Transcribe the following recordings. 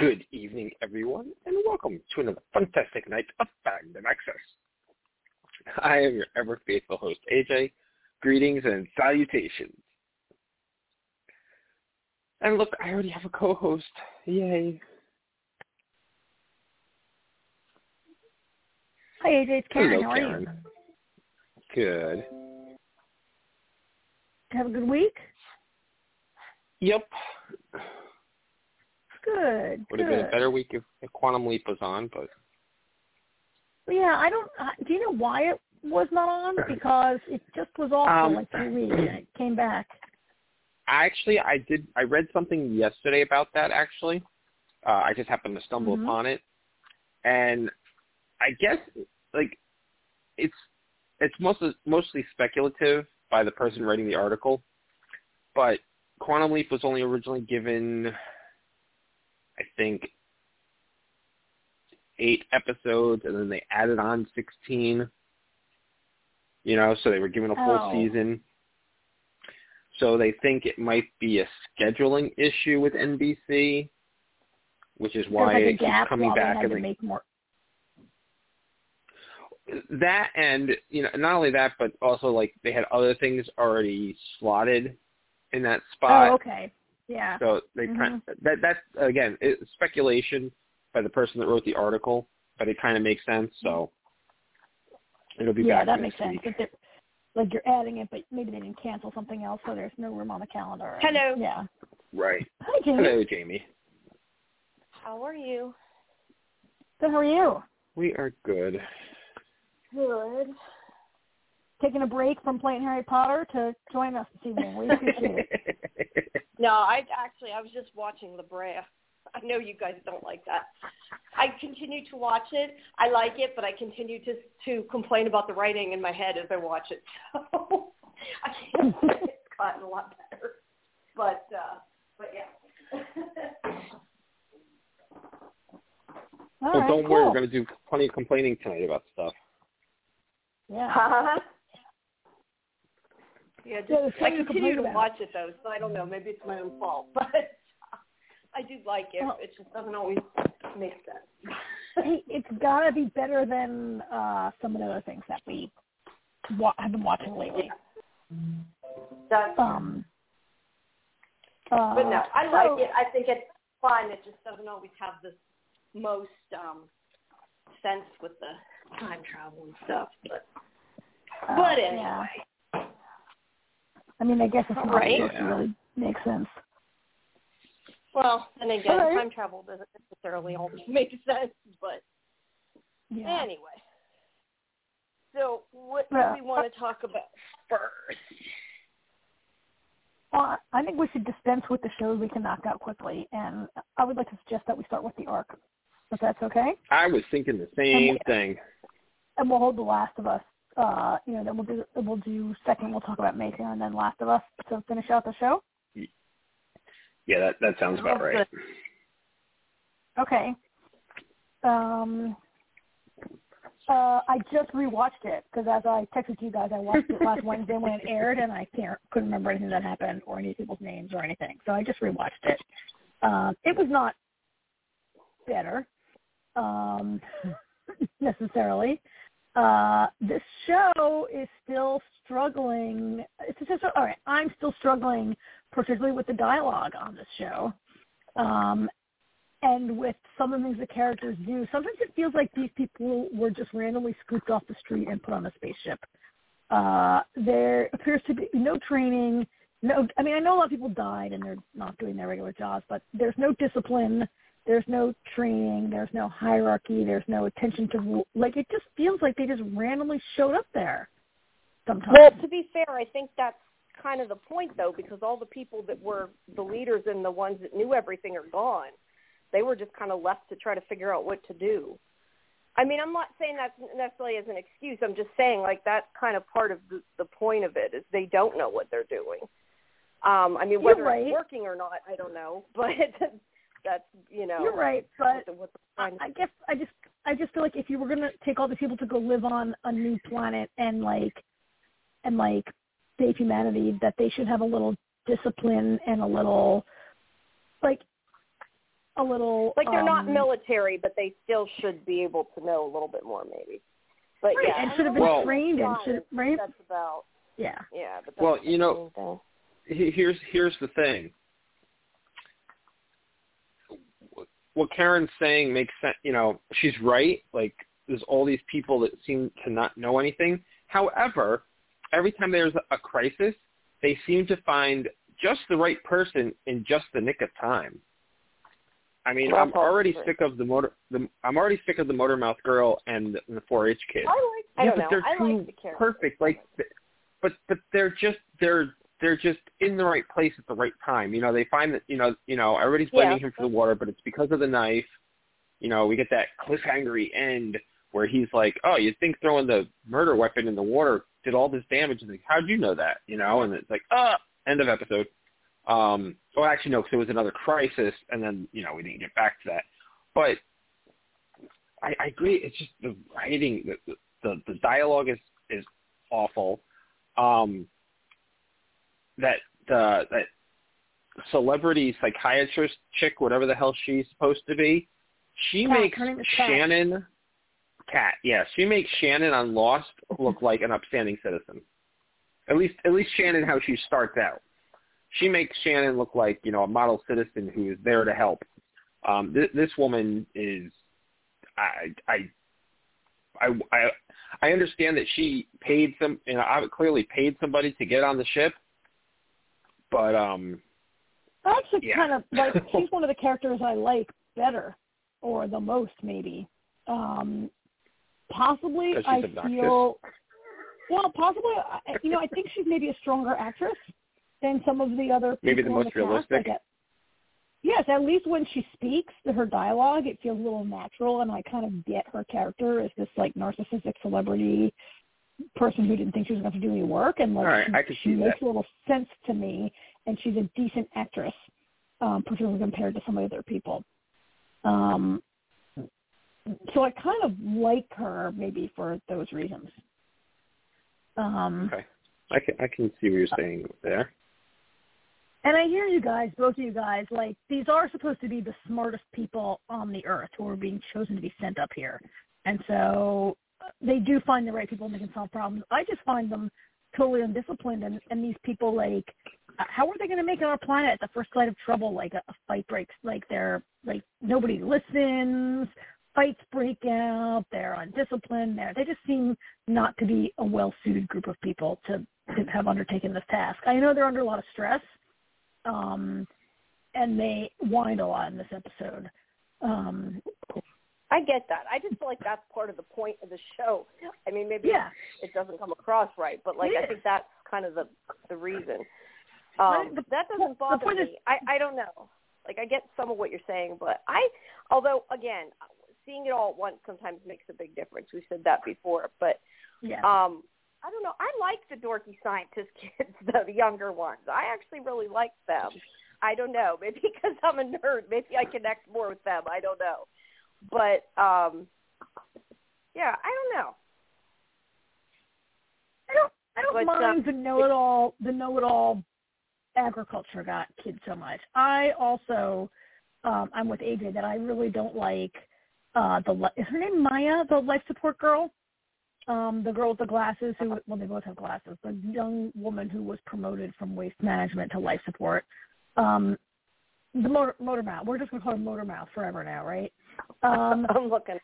Good evening, everyone, and welcome to another fantastic night of Fandom Access. I am your ever faithful host, AJ. Greetings and salutations. And look, I already have a co-host. Yay. Hi, AJ. It's Karen. Hello, How are you? Good. Have a good week? Yep. Good. Would good. have been a better week if, if Quantum Leap was on, but Yeah, I don't. Uh, do you know why it was not on? Because it just was off Um, for like two weeks and it came back. I actually, I did. I read something yesterday about that. Actually, uh, I just happened to stumble Mhm. upon it, and I guess like it's it's mostly mostly speculative by the person writing the article, but Quantum Leap was only originally given, I think, eight episodes, and then they added on sixteen. You know, so they were given a full Oh. season. So they think it might be a scheduling issue with NBC, which is why like it keeps coming back. And they, make more. that and you know not only that, but also like they had other things already slotted in that spot. Oh, okay. Yeah. So they Mhm. kind that that's again it's speculation by the person that wrote the article, but it kind of makes sense. So it'll be yeah, back that next makes sense. week. If they're- like you're adding it, but maybe they didn't cancel something else, so there's no room on the calendar. and- Hello. Yeah. Right. Hi, Jamie. Hello, Jamie. How are you? Good. How are you? We are good. Good. Taking a break from playing Harry Potter to join us this evening. We appreciate it. No, I actually I was just watching La Brea. I know you guys don't like that. I continue to watch it. I like it, but I continue to to complain about the writing in my head as I watch it. So I can't say it's gotten a lot better. But uh but yeah. All well, right, don't cool. worry. We're going to do plenty of complaining tonight about stuff. Yeah. Yeah, just, Yeah, I continue to about. watch it though, so I don't know. Maybe it's my own fault, but I do like it. Well- it just doesn't always make sense. it's gotta be better than uh some of the other things that we wa- have been watching lately. That's Um, uh, But no, I so- like it. I think it's fun. It just doesn't always have the most um sense with the time travel and stuff. But uh, but yeah. Anyway, I mean, I guess it's not Right. supposed to really make sense. well, and again, All right. time travel doesn't necessarily always make sense. But Yeah. anyway, so what Yeah. do we want to uh, talk about first? Well, I think we should dispense with the shows we can knock out quickly, and I would like to suggest that we start with the Ark, if that's okay. I was thinking the same And- thing. And we'll hold The Last of Us. Uh, you know, then we'll do we'll do second. We'll talk about Mayfair, and then Last of Us to finish out the show. Yeah, that that sounds about right. Okay. Um, uh, I just rewatched it because as I texted you guys, I watched it last Wednesday when it aired, and I can't couldn't remember anything that happened or any people's names or anything. So I just rewatched it. Um, it was not better um, necessarily. Uh, this show is still struggling. It's just all right. I'm still struggling, particularly with the dialogue on this show. Um, and with some of the things the characters do, sometimes it feels like these people were just randomly scooped off the street and put on a spaceship. Uh, there appears to be no training. No, I mean I know a lot of people died and they're not doing their regular jobs, but there's no discipline. There's no training. There's no hierarchy. There's no attention to. Like it just feels like they just randomly showed up there. Sometimes. Well, to be fair, I think that's kind of the point, though, because all the people that were the leaders and the ones that knew everything are gone. They were just kind of left to try to figure out what to do. I mean, I'm not saying that necessarily as an excuse. I'm just saying, like, that's kind of part of the, the point of it is they don't know what they're doing. Um, I mean, whether right. it's working or not, I don't know, but that's you know. You're right, but what the- what the I, I guess I just I just feel like if you were gonna take all these people to go live on a new planet and like and like save humanity, that they should have a little discipline and a little like a little like they're not um, military, but they still should be able to know a little bit more, maybe. But Right, yeah, and should have been Well- trained and should right. That's about Yeah. yeah. But that's Well, you know- main thing. here's here's the thing. What Karen's saying makes sense. You know, she's right. Like, there's all these people that seem to not know anything. However, every time there's a crisis, they seem to find just the right person in just the nick of time. I mean, I'm already sick of the motor. The, I'm already sick of the motor mouth girl and the, the 4-H kid. I like. I yeah, don't but know. they're I too like the perfect. Like, but but they're just they're they're just in the right place at the right time. You know, they find that you know you know everybody's blaming Yeah. him for the water, but it's because of the knife. You know, we get that cliffhangery end where he's like, "Oh, you'd think throwing the murder weapon in the water did all this damage?" And like, how'd you know that? You know, and it's like, "Uh, end of episode." Um, well, actually, no, because it was another crisis, and then you know we didn't get back to that. But I, I agree. It's just the writing, the the, the dialogue is is awful. Um, that the that celebrity psychiatrist chick, whatever the hell she's supposed to be, she Kat, makes Kat. Shannon. Kat, yeah, she makes Shannon on Lost look like an upstanding citizen. At least, at least Shannon, how she starts out, she makes Shannon look like you know a model citizen who is there to help. Um, th- this woman is, I, I, I, I, I understand that she paid some, you know, I clearly paid somebody to get on the ship, but um, I actually Yeah. kind of like she's one of the characters I like better or the most maybe. Um possibly I obnoxious? feel well, possibly I- you know, I think she's maybe a stronger actress than some of the other Maybe the most cast. realistic? At- yes, at least when she speaks, her dialogue, it feels a little natural and I kind of get her character as this like narcissistic celebrity person who didn't think she was going to do any work and like right, she, I she makes that. a little sense to me and she's a decent actress um particularly compared to some of the other people um so i kind of like her maybe for those reasons um okay, I can I can see what you're saying there. and i hear you guys both of you guys like these are supposed to be the smartest people on the earth who are being chosen to be sent up here and so they do find the right people and they can solve problems. I just find them totally undisciplined and and these people like how are they going to make our planet at the first light of trouble? Like a, a fight breaks like they're like nobody listens fights break out they're undisciplined they're, they just seem not to be a well suited group of people to, to have undertaken this task. I know they're under a lot of stress um and they whined a lot in this episode. Um I get that. I just feel like that's part of the point of the show. I mean, maybe yeah it doesn't come across right, but like I think that's kind of the the reason. Um, the- that doesn't bother me. is- I I don't know. Like I get some of what you're saying, but I, although again, seeing it all at once sometimes makes a big difference. We said that before, but yeah um, I don't know. I like the dorky scientist kids, though the younger ones. I actually really like them. I don't know. Maybe because I'm a nerd. Maybe I connect more with them. I don't know. But um, yeah, I don't know. I don't I don't But, uh, mind the know it all the know it all agriculture got kid so much. I also um I'm with AJ that I really don't like uh the is her name Maya, the life support girl? Um the girl with the glasses who well they both have glasses. The young woman who was promoted from waste management to life support. Um the motor motor mouth. We're just gonna call her motor mouth forever now, right? Um I'm looking.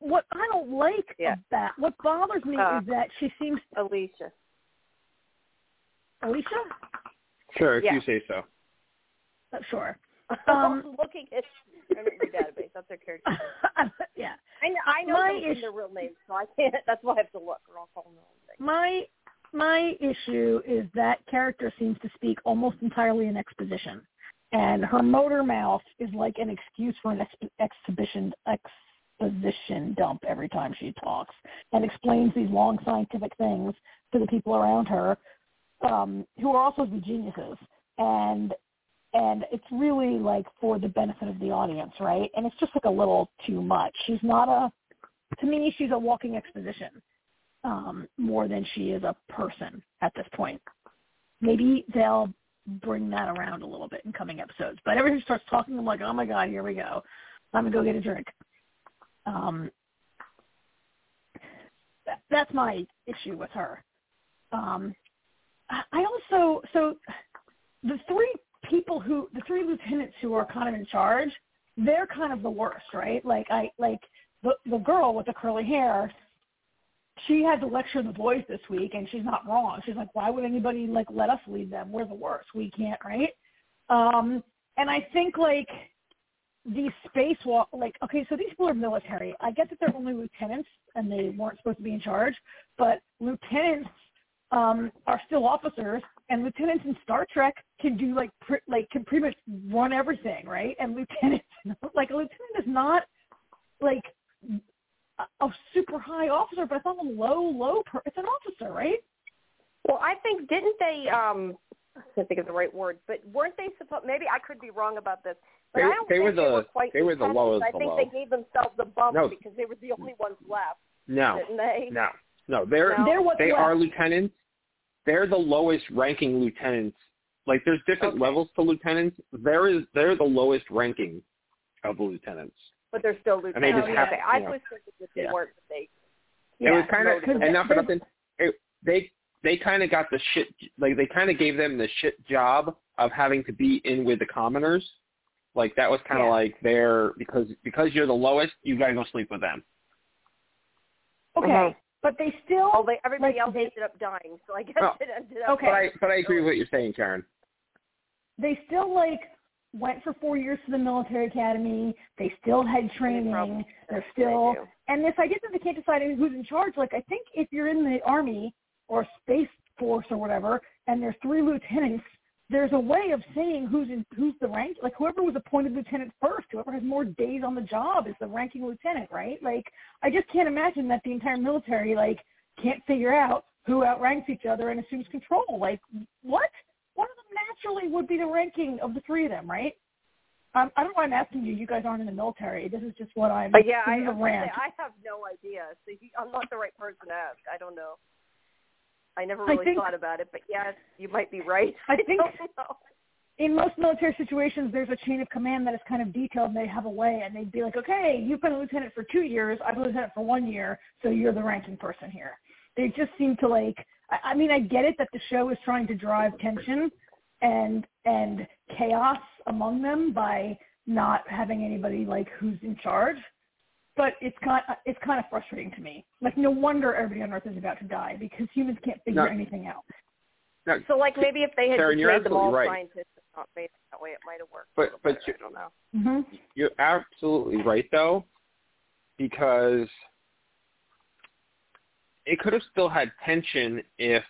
what I don't like Yeah. about what bothers me Uh. is that she seems Alicia. Alicia? Sure, if Yeah. you say so. Uh, sure. I'm Um, looking at the database. That's their character. yeah. I know, I know My those are their real names, so I can't. That's why I have to look, or I'll call them the. My my issue is that character seems to speak almost entirely in exposition, and her motor mouth is like an excuse for an ex- exhibition exposition dump every time she talks and explains these long scientific things to the people around her, um, who are also be geniuses, and and it's really like for the benefit of the audience, right? And it's just like a little too much. She's not a to me, she's a walking exposition um, more than she is a person at this point. Maybe they'll bring that around a little bit in coming episodes. But everybody starts talking, I'm like, oh my god, here we go. Let me go get a drink. Um, that, that's my issue with her. Um, I also so the three people who the three lieutenants who are kind of in charge, they're kind of the worst, right? Like I like the the girl with the curly hair, she had to lecture the boys this week and she's not wrong. She's like, Why would anybody like let us lead them? We're the worst. We can't, right? Um and I think like these spacewalk like okay, so these people are military. I get that they're only lieutenants and they weren't supposed to be in charge, but lieutenants um, are still officers, and lieutenants in Star Trek can do like pr- like can pretty much run everything, right? And lieutenants, like a lieutenant is not like a, a super high officer, but it's not a low low. Per- it's an officer, right? Well, I think didn't they? um I can't think of the right word, but weren't they supposed? Maybe I could be wrong about this. But they, I don't they think were the they were quite they were the lowest I think below. they gave themselves a bump No. because they were the only ones left, No, didn't they? no, no. They're No? They're what's they left. are lieutenants. They're the lowest ranking lieutenants. Like there's different Okay. levels to lieutenants. There is they're the lowest ranking of the lieutenants. But they're still And they lieutenants. just have- okay, I you know. was thinking that they Yeah. weren't, but they it was kind of and not for nothing. It, they they kind of got the shit like they kind of gave them the shit job of having to be in with the commoners. Like that was kind of Yeah. like their because because you're the lowest, you gotta go sleep with them. Okay, Mhm. but they still Oh, they, everybody Like, else they- ended up dying, so I guess Oh. it ended up. Okay. But I but I agree with what you're saying, Karen. they still like went for four years to the military academy. They still had training. They're still and this idea that they can't decide who's in charge. Like I think if you're in the army or space force or whatever, and there's three lieutenants, there's a way of saying who's in who's the rank. Like whoever was appointed lieutenant first, whoever has more days on the job is the ranking lieutenant, right? Like I just can't imagine that the entire military like can't figure out who outranks each other and assumes control. Like what? One of them naturally would be the ranking of the three of them, right? Um, I don't know why I'm asking you. You guys aren't in the military. This is just what I'm. But yeah, this I, a rant. I have no idea. So you, I'm not the right person to ask. I don't know. I never I really think- thought about it, but yes, you might be right. I think- don't know. in most military situations, there's a chain of command that is kind of detailed, and they have a way, and they'd be like, okay, you've been a lieutenant for two years, I've been a lieutenant for one year, so you're the ranking person here. They just seem to like. I, I mean, I get it that the show is trying to drive tension and and chaos among them by not having anybody like who's in charge. But it's kind of, it's kind of frustrating to me. Like, no wonder everybody on Earth is about to die because humans can't figure No. anything out. Now, So like maybe if they had Sharon, just you're made them all scientists and not made it that way, it might have worked. But- but better. you- I don't know. Mm-hmm. You're absolutely right though, because it could have still had tension if,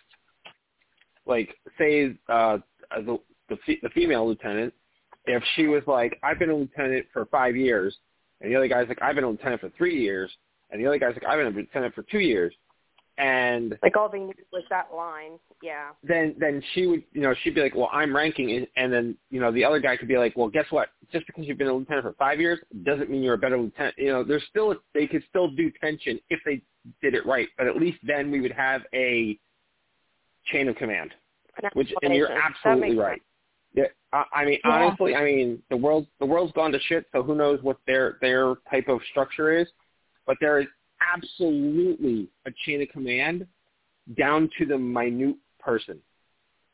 like, say uh, the the, the female lieutenant, if she was like, I've been a lieutenant for five years, and the other guy's like, I've been a lieutenant for three years, and the other guy's like, I've been a lieutenant for two years, and Like all they needed was that line. Yeah. then then she would you know she'd be like well i'm ranking it and then you know the other guy could be like well guess what just because you've been a lieutenant for five years doesn't mean you're a better lieutenant you know there's still they could still do tension if they did it right but at least then we would have a chain of command which and you're absolutely right yeah I, I mean Yeah. honestly i mean the world the world's gone to shit so who knows what their their type of structure is but there is absolutely a chain of command down to the minute person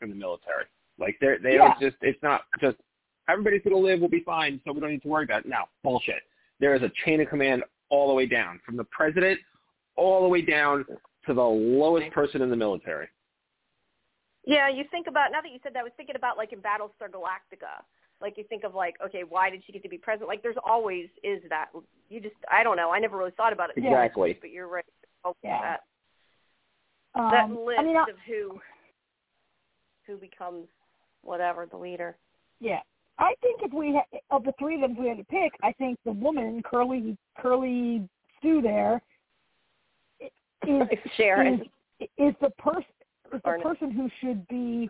in the military. Like they they Yeah. don't just it's not just everybody's gonna live, we'll be fine, so we don't need to worry about it. No, bullshit. There is a chain of command all the way down, from the president all the way down to the lowest person in the military. Yeah, you think about now that you said that, I was thinking about like in Battlestar Galactica. Like you think of like, okay, why did she get to be president? Like there's always is that. You just I don't know. I never really thought about it. Yeah. Exactly. But you're right. Oh, Yeah. That Um, that list I mean, of who who becomes whatever the leader. yeah, I think if we ha- of the three of them, if we had to pick, I think the woman, Curly Curly Sue, there i- is Sharon. is, is the person is the person who should be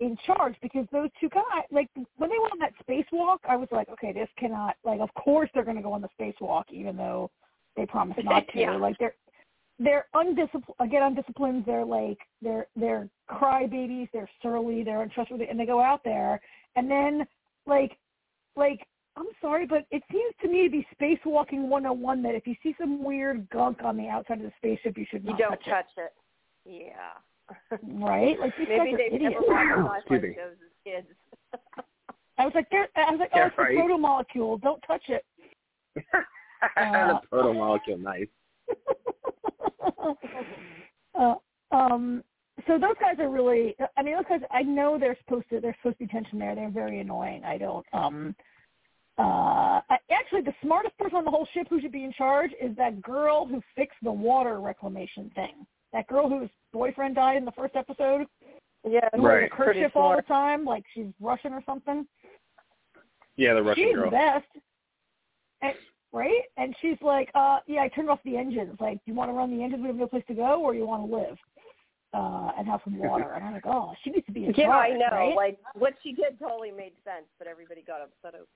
in charge because those two guys, like when they went on that spacewalk, I was like, okay, this cannot. Like, of course they're going to go on the spacewalk, even though they promised not to. Yeah. Like they're they're undisciplined. Again, undisciplined. They're like they're they're crybabies. They're surly. They're untrustworthy, and they go out there, and then like like I'm sorry, but it seems to me to be spacewalking 101 that if you see some weird gunk on the outside of the spaceship, you should not You don't touch, touch it. Yeah. Right? Like these Maybe guys are they've idiots. never watched Excuse me. shows as kids. I was like, there, I was like, oh, Yeah, it's right. a proto molecule. Don't touch it. the proto molecule, nice. uh, um, so those guys are really. I mean, those guys. I know they're supposed to. There's supposed to be tension there. They're very annoying. I don't. Um. Uh. Actually, the smartest person on the whole ship who should be in charge is that girl who fixed the water reclamation thing. That girl whose boyfriend died in the first episode. Yeah, Who wears Right. a Pretty kerchief all the time, like she's Russian or something. Yeah, the Russian she's girl. the best. And, right? And she's like, uh, yeah, I turned off the engines. Like, do you want to run the engines? We have no place to go, or you want to live uh, and have some water? And I'm like, oh, she needs to be in Yeah, charge, I know. right? Like what she did totally made sense, but everybody got upset over.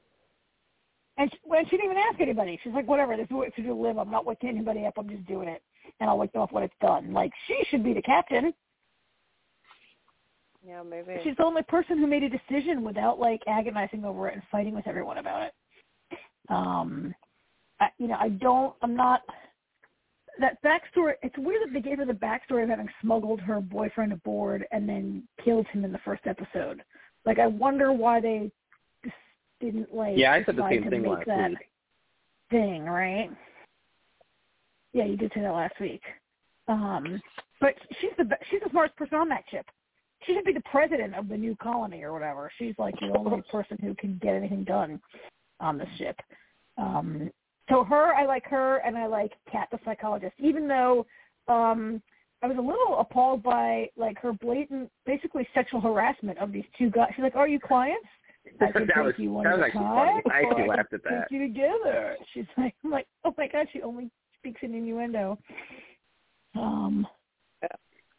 And she, well, she didn't even ask anybody. She's like, whatever, this is what to do live. I'm not waking anybody up. I'm just doing it, and I'll wake them up when it's done. Like, she should be the captain. Yeah, maybe. She's the only person who made a decision without like agonizing over it and fighting with everyone about it. Um, I, you know, I don't. I'm not. That backstory. It's weird that they gave her the backstory of having smuggled her boyfriend aboard and then killed him in the first episode. Like, I wonder why they didn't like. Yeah, I said the same to thing make last that week. thing, right? Yeah, you did say that last week. Um, but she's the she's the smartest person on that ship. She should be the president of the new colony or whatever. She's like the only person who can get anything done on the ship. Um, so her, I like her, and I like Kat, the psychologist. Even though um, I was a little appalled by like her blatant, basically sexual harassment of these two guys. She's like, "Are you clients?" I could that was you one that was at actually time, funny. I actually laughed at that. You together. She's like, I'm like, oh my god, she only speaks in innuendo. Um,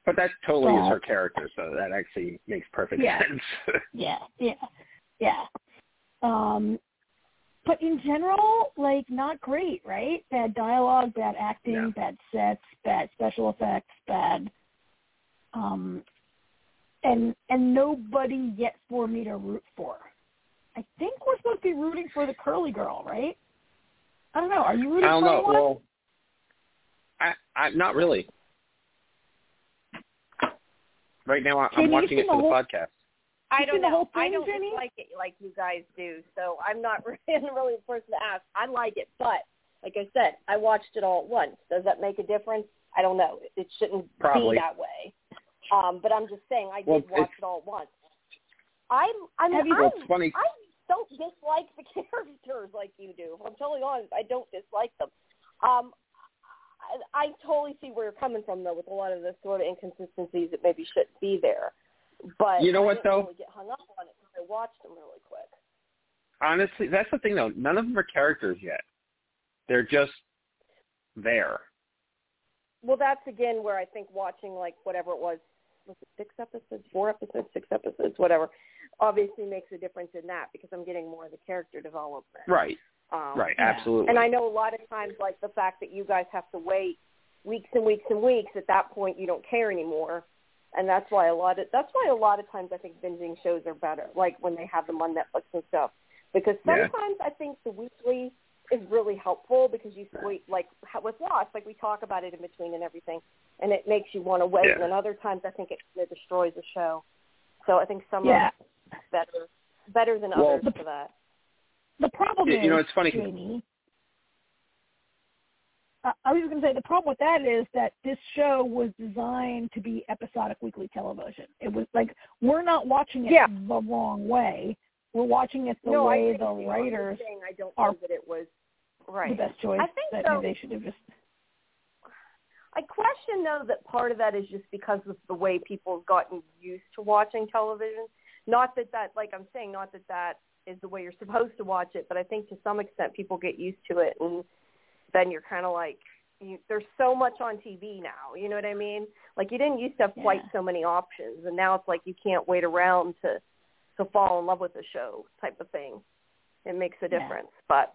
But that totally is her character, so that actually makes perfect Yeah. sense. yeah, yeah, yeah. Um, but in general, like not great, right? Bad dialogue, bad acting, Yeah. bad sets, bad special effects, bad. Um, and and nobody yet for me to root for. I think we're supposed to be rooting for the curly girl, right? I don't know. Are you rooting I don't for know. anyone? Well, I, I not really. Right now, I, I'm watching it for the whole- podcast. I don't seen the know. whole I thing, don't Jenny? dislike it like you guys do, so I'm not really really the person to ask. I like it, but like I said, I watched it all at once. Does that make a difference? I don't know. It shouldn't Probably. be that way. Um, but I'm just saying, I Well, did watch it all at once. I, I mean, Have you- I, Well, it's funny. I don't dislike the characters like you do. If I'm totally honest, I don't dislike them. Um, I, I totally see where you're coming from, though, with a lot of the sort of inconsistencies that maybe shouldn't be there. But You know I what, though? Really get hung up on it because I watched them really quick. Honestly, that's the thing, though. None of them are characters yet. They're just there. Well, that's again where I think watching like whatever it was, was it six episodes, four episodes, six episodes, whatever, obviously makes a difference in that because I'm getting more of the character development. Right. Um, Right. Absolutely. And I know a lot of times, like the fact that you guys have to wait weeks and weeks and weeks. At that point, you don't care anymore, and that's why a lot of that's why a lot of times I think binging shows are better, like when they have them on Netflix and stuff. Because Yeah. sometimes I think the weekly is really helpful because you wait, like how- with Lost, like we talk about it in between and everything, and it makes you want to wait. Yeah. And other times I think it, it destroys the show. So I think some Yeah. are better better than Well, others the- for that. The problem You- is, you know, it's funny. Jamie. I I was going to say the problem with that is that this show was designed to be episodic weekly television. It was like we're not watching it Yeah. the wrong way. We're watching it the no, way agree the with you. I'm writers saying I don't are know that it was the right. best choice. I think that so. they should have just I question though that part of that is just because of the way people have gotten used to watching television. Not that that, like I'm saying, not that that is the way you're supposed to watch it, but I think to some extent people get used to it, and then you're kind of like, you, there's so much on TV now. You know what I mean? Like you didn't used to have quite so many options, and now it's like you can't wait around to to fall in love with the show type of thing. It makes a Yeah. difference, but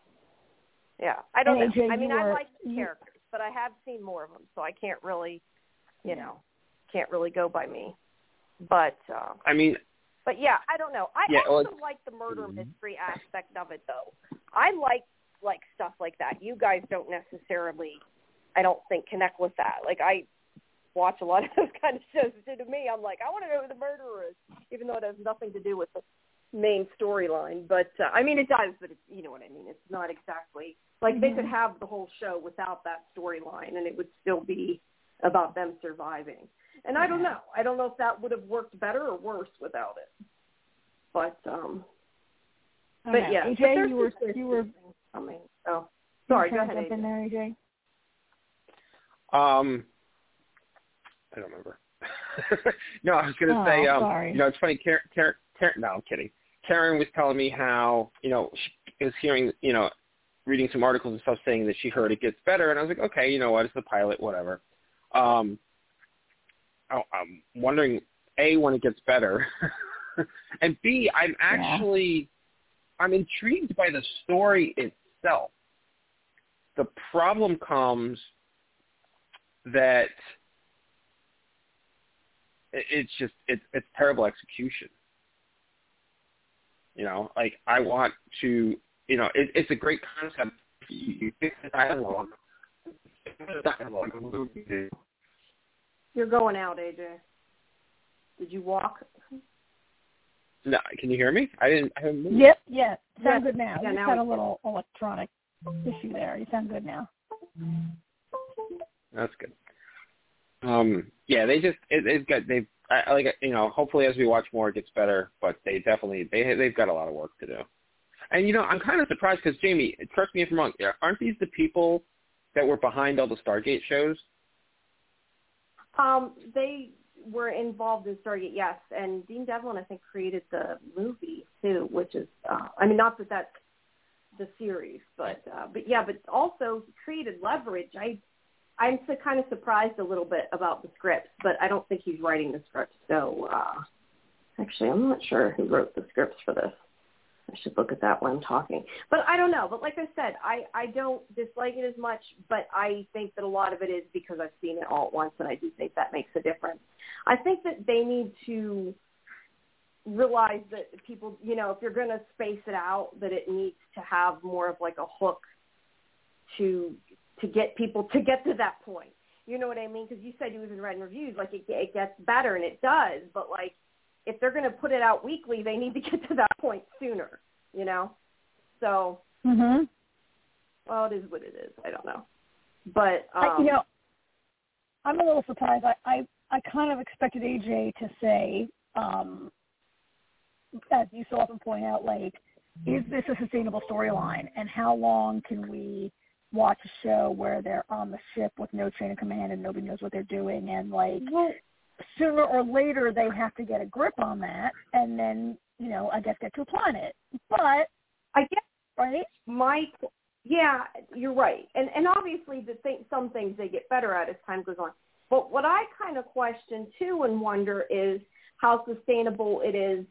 yeah, I don't And know. AJ, I mean, you I like the you- characters. but I have seen more of them, so I can't really, you know, can't really go by me. But uh I mean, but yeah, I don't know. I Yeah, well, also like the murder mystery aspect of it, though. I like like stuff like that. You guys don't necessarily, I don't think, connect with that. Like I watch a lot of those kind of shows. So to me, I'm like, I want to know who the murderer is, even though it has nothing to do with the main storyline. But uh, I mean, it does, but it's you know what I mean. It's not exactly like they Mhm. could have the whole show without that storyline, and it would still be about them surviving. And I don't know. I don't know if that would have worked better or worse without it. But um I but know. yeah, AJ, but you were you were coming. Oh, sorry. you Go ahead. to jump in there, AJ. um, I don't remember. no, I was going to Oh, say, um, sorry. you know, it's funny. Karen, Karen, Karen, no, I'm kidding. Karen was telling me how, you know, she was hearing, you know, reading some articles and stuff saying that she heard it gets better, and I was like, okay, you know what, it's the pilot, whatever. Um, I, I'm wondering, a, when it gets better, and b, I'm actually, I'm intrigued by the story itself. The problem comes that it's just it's it's terrible execution. You know, like I want to, you know, it, it's a great concept. You, you fix the dialogue. The dialogue of the movie. You're going out, AJ. Did you walk? No, can you hear me? I didn't. I haven't moved. Yep, yeah. Sound Yes. good now. Yeah, you now just had a we- little electronic issue there. You sound good now. That's good. Um, yeah, they just it, they've got they've I, like you know hopefully as we watch more it gets better, but they definitely they they've got a lot of work to do. And you know I'm kind of surprised because Jamie, correct me if I'm wrong, aren't these the people that were behind all the Stargate shows? Um, they were involved in Stargate, yes, and Dean Devlin, I think, created the movie too, which is, uh, I mean, not that that's the series, but uh, but yeah, but also created Leverage. I I'm so kind of surprised a little bit about the scripts, but I don't think he's writing the script. So uh, actually, I'm not sure who wrote the scripts for this. I should look at that when I'm talking. But I don't know. But like I said, I I don't dislike it as much, but I think that a lot of it is because I've seen it all at once, and I do think that makes a difference. I think that they need to realize that people, you know, if you're going to space it out, that it needs to have more of like a hook to to get people to get to that point. You know what I mean? Because you said you was in writing reviews, like it, it gets better, and it does. But like, if they're going to put it out weekly, they need to get to that point sooner. You know? So, Mhm. well, it is what it is. I don't know, but um, I, you know, I'm a little surprised. I, I I kind of expected AJ to say, um, as you so often point out, like, is this a sustainable storyline, and how long can we watch a show where they're on the ship with no chain of command and nobody knows what they're doing, and like, well, sooner or later they have to get a grip on that, and then you know, I guess get to a planet. But I guess right, my yeah, you're right, and and obviously the thing, some things they get better at as time goes on. But what I kind of question too and wonder is how sustainable it is.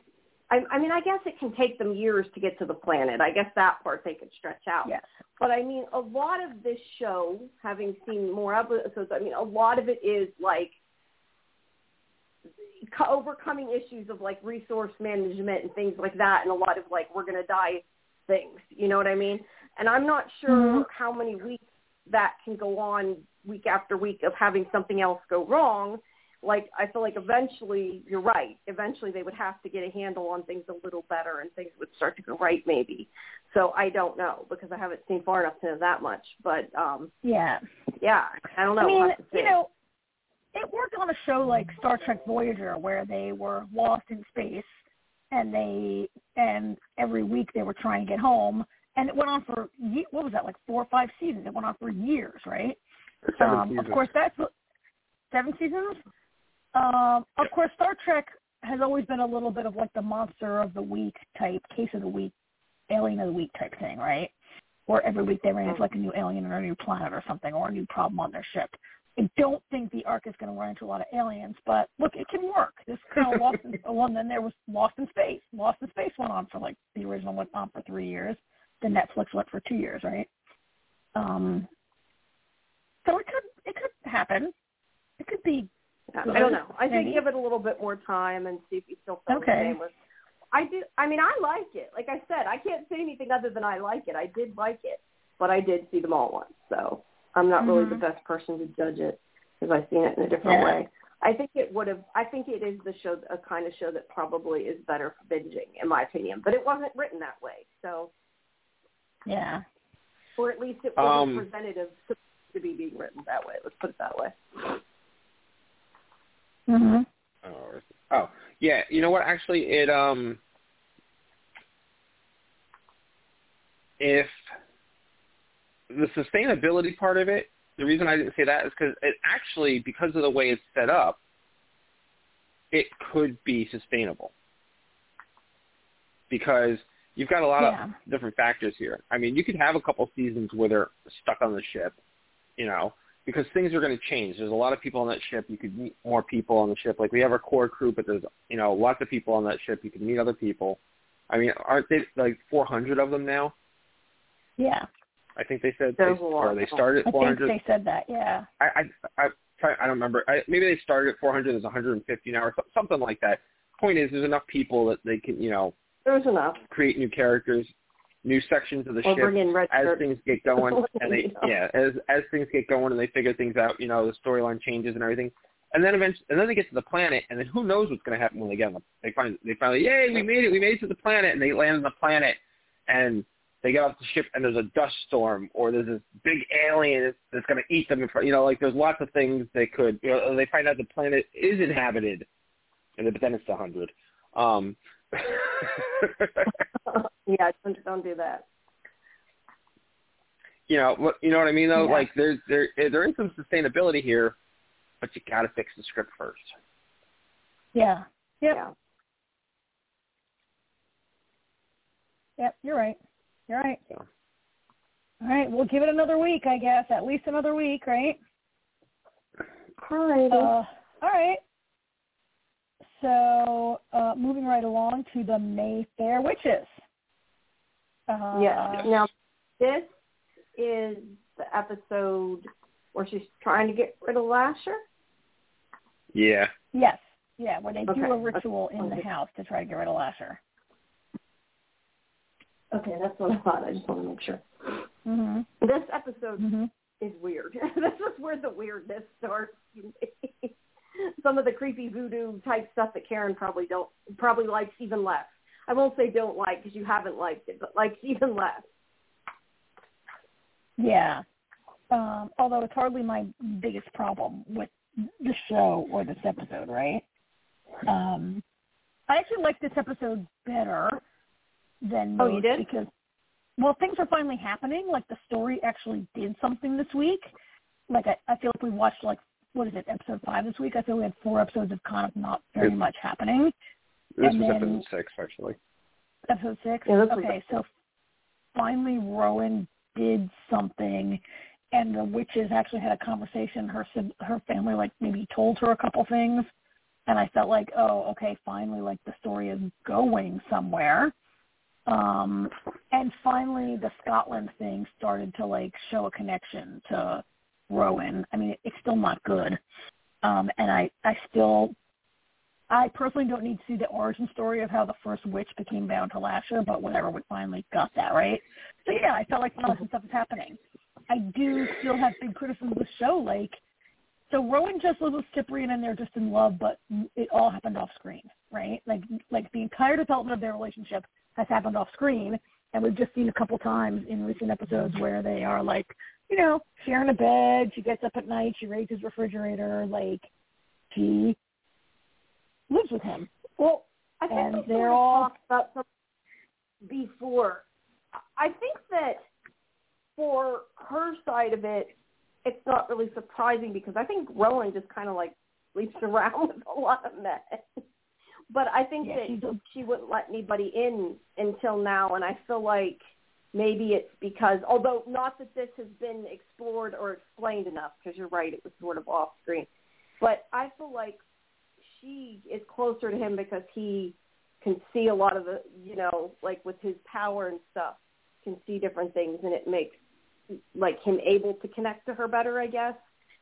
I, I mean, I guess it can take them years to get to the planet. I guess that part they could stretch out. yes, But I mean, a lot of this show, having seen more episodes, I mean, a lot of it is like overcoming issues of like resource management and things like that, and a lot of like we're gonna die things. You know what I mean? And I'm not sure Mhm. how many weeks that can go on week after week of having something else go wrong. Like I feel like eventually you're right. Eventually they would have to get a handle on things a little better and things would start to go right maybe. So I don't know because I haven't seen far enough to know that much. But um yeah. yeah, I don't know. I We'll mean, have to see. you know, it worked on a show like Star Trek Voyager where they were lost in space and they and every week they were trying to get home and it went on for ye- what was that like four or five seasons it went on for years right Seven um seasons. of course that's what- seven seasons um of course Star Trek has always been a little bit of like the monster of the week type case of the week alien of the week type thing right where every week they ran into like a new alien or a new planet or something or a new problem on their ship I don't think the Ark is going to run into a lot of aliens, but look, it can work. This kind of Lost in, well, then there was Lost in Space. Lost in Space went on for like the original went on for three years. Then Netflix went for two years, right? Um, So it could it could happen. It could be. I don't know. I think give it a little bit more time and see if he still feels Okay. the same with. I do. I mean, I like it. Like I said, I can't say anything other than I like it. I did like it, but I did see them all once, so I'm not really the Mhm. best person to judge it because I've seen it in a different Yeah. way. I think it would have. I think it is the show, a kind of show that probably is better for binging, in my opinion. But it wasn't written that way, so Yeah. or at least it wasn't Um, presented as supposed to be being written that way. Let's put it that way. Mhm. Oh, oh, yeah. You know what? Actually, it um, if the sustainability part of it, the reason I didn't say that is because it actually, because of the way it's set up, it could be sustainable because you've got a lot Yeah. of different factors here. I mean, you could have a couple seasons where they're stuck on the ship, you know, because things are going to change. There's a lot of people on that ship. You could meet more people on the ship. Like we have our core crew, but there's you know lots of people on that ship. You can meet other people. I mean, aren't they like 400 of them now? Yeah. I think they said they, There's a lot. or they started I think they said that. Yeah. I I I, try, I don't remember. I, maybe they started at 400. There's 150 now, or so- something like that. Point is, there's enough people that they can you know There's enough. create new characters, new sections of the Or ship bring in red as shirt. things get going and they yeah as as things get going and they figure things out you know the storyline changes and everything. And then eventually and then they get to the planet and then who knows what's going to happen when they get on the they find they finally yay we made it we made it to the planet and they land on the planet. And they get off the ship and there's a dust storm or there's this big alien that's, that's going to eat them in front you know like there's lots of things they could you know they find out the planet is inhabited. And then, but then it's a hundred. Um yeah, don't, don't do that. you know what you know what I mean though Yeah. like there's there there is some sustainability here but you got to fix the script first Yeah. Yep. Yeah. Yep. You're right. You're right. Yeah. All right. We'll give it another week, I guess. At least another week, right? All right. Uh, all right. So, uh, moving right along to the Mayfair Witches. Uh, yeah. Now, this is the episode where she's trying to get rid of Lasher. yeah Yes. Yeah, where they Okay. do a ritual in the house to try to get rid of Lasher. Okay, that's what I thought. I just want to make sure. hmm This episode hmm is weird. this is where the weirdness starts. Some of the creepy voodoo type stuff that Karen probably don't probably likes even less. I won't say don't like because you haven't liked it, but likes even less. Yeah. Um, although it's hardly my biggest problem with the show or this episode, right? Um, I actually like this episode better than Oh, you did? because well, things are finally happening. Like the story actually did something this week. Like I, I feel like we watched like what is it, episode five this week? I feel we had four episodes of kind of not very It- much happening. this And was then- episode six actually Episode six. Yeah, okay, so finally Rowan did something, and the witches actually had a conversation. Her her family like maybe told her a couple things, and I felt like, oh, okay, finally, like the story is going somewhere. Um, and finally, the Scotland thing started to like show a connection to Rowan. I mean, it's still not good, um, and I I still I personally don't need to see the origin story of how the first witch became bound to Lasher, but whatever, we finally got that, right? So yeah, I felt like some of this stuff is happening. I do still have big criticisms of the show, like so Rowan just lives with Cyprien and they're just in love, but it all happened off screen, right? Like like the entire development of their relationship has happened off screen and we've just seen a couple times in recent episodes where they are like, you know, sharing a bed, she gets up at night, she raises refrigerator, like she lives with him. Well, I think And they're all- talked about some before. I think that for her side of it, it's not really surprising because I think Rowan just kind of like sleeps around with a lot of men. But I think Yeah, that she wouldn't let anybody in until now, and I feel like maybe it's because, although not that this has been explored or explained enough, because you're right, it was sort of off screen. But I feel like she is closer to him because he can see a lot of the, you know, like with his power and stuff, can see different things, and it makes like him able to connect to her better. I guess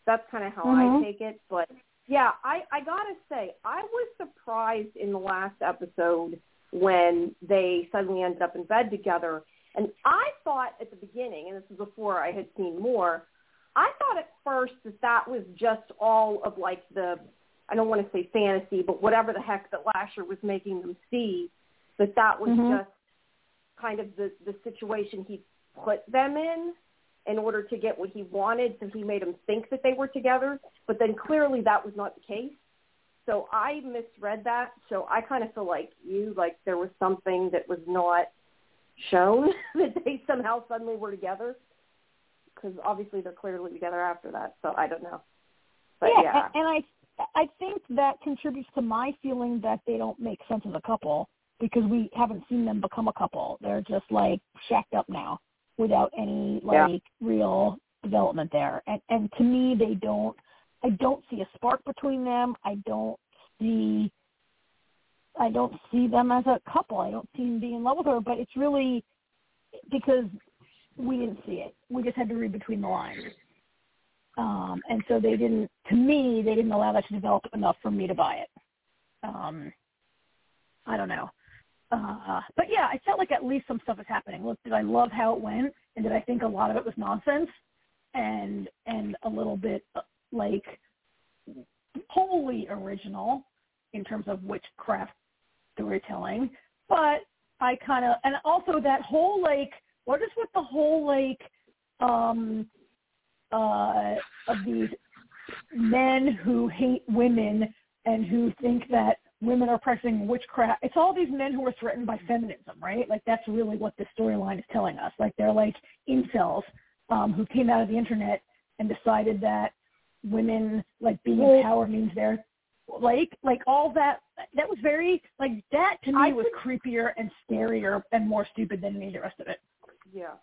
that's kind of how Mhm. I take it. But yeah, I I gotta say I was surprised in the last episode when they suddenly ended up in bed together. And I thought at the beginning, and this is before I had seen more, I thought at first that that was just all of like the, I don't want to say fantasy, but whatever the heck that Lasher was making them see, that that was Mhm. just kind of the the situation he put them in in order to get what he wanted, so he made them think that they were together. But then clearly that was not the case. So I misread that. So I kind of feel like you, like there was something that was not shown that they somehow suddenly were together. Because obviously they're clearly together after that. So I don't know. But yeah, yeah, and, and I I think that contributes to my feeling that they don't make sense as a couple because we haven't seen them become a couple. They're just like shacked up now without any Yeah. like real development there. And and to me they don't I don't see a spark between them. I don't see I don't see them as a couple. I don't see him being in love with her, but it's really because we didn't see it. We just had to read between the lines. Um, and so they didn't, to me, they didn't allow that to develop enough for me to buy it. Um, I don't know. Uh, but yeah, I felt like at least some stuff is happening. Look, did I love how it went? And did I think a lot of it was nonsense? And, and a little bit uh, like wholly original in terms of witchcraft storytelling. But I kind of, and also that whole like, what is with the whole like, um, uh, of these men who hate women and who think that women are practicing witchcraft. It's all these men who are threatened by feminism, right? Like that's really what this storyline is telling us. Like they're like incels um, who came out of the internet and decided that women like being in power means they're like like all that that was very like that to me I was creepier and scarier and more stupid than any of the rest of it. Yeah.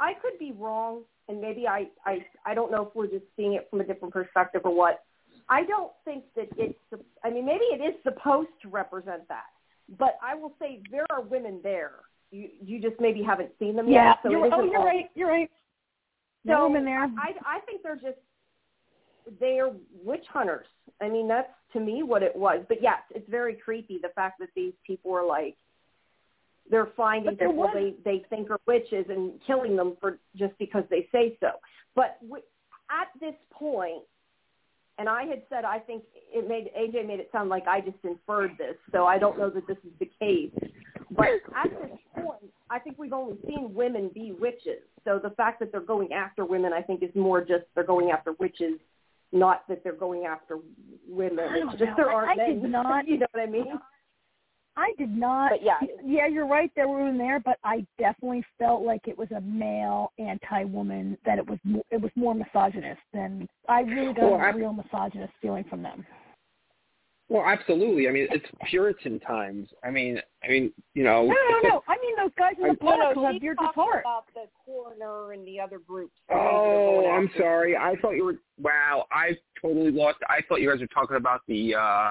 I could be wrong, and maybe I, I, I don't know if we're just seeing it from a different perspective or what. I don't think that it's, I mean, maybe it is supposed to represent that, but I will say there are women there. You, you just maybe haven't seen them Yeah, yet. So you're, oh, you're all- right. You're right. So No women there. I, I think they're just, they're witch hunters. I mean, that's to me what it was. But yes, it's very creepy the fact that these people are like, they're finding people was- they they think are witches and killing them for just because they say so. But w- at this point, and I had said I think it made AJ made it sound like I just inferred this, so I don't know that this is the case. But at this point, I think we've only seen women be witches. So the fact that they're going after women, I think, is more just they're going after witches, not that they're going after women. I It's just know. there aren't I did men. not- you know what I mean? I did not. But yeah. yeah, you're right. There were women there, but I definitely felt like it was a male anti-woman. That it was mo- it was more misogynist than I really got Well, a I- real misogynist feeling from them. Well, absolutely. I mean, it's Puritan times. I mean, I mean, you know. No, no, no. I mean those guys in the I- No, park who have she's beards with talking heart. about the coroner and the other groups. Oh, I'm sorry. I thought you were. Wow, I totally lost. I thought you guys were talking about the uh the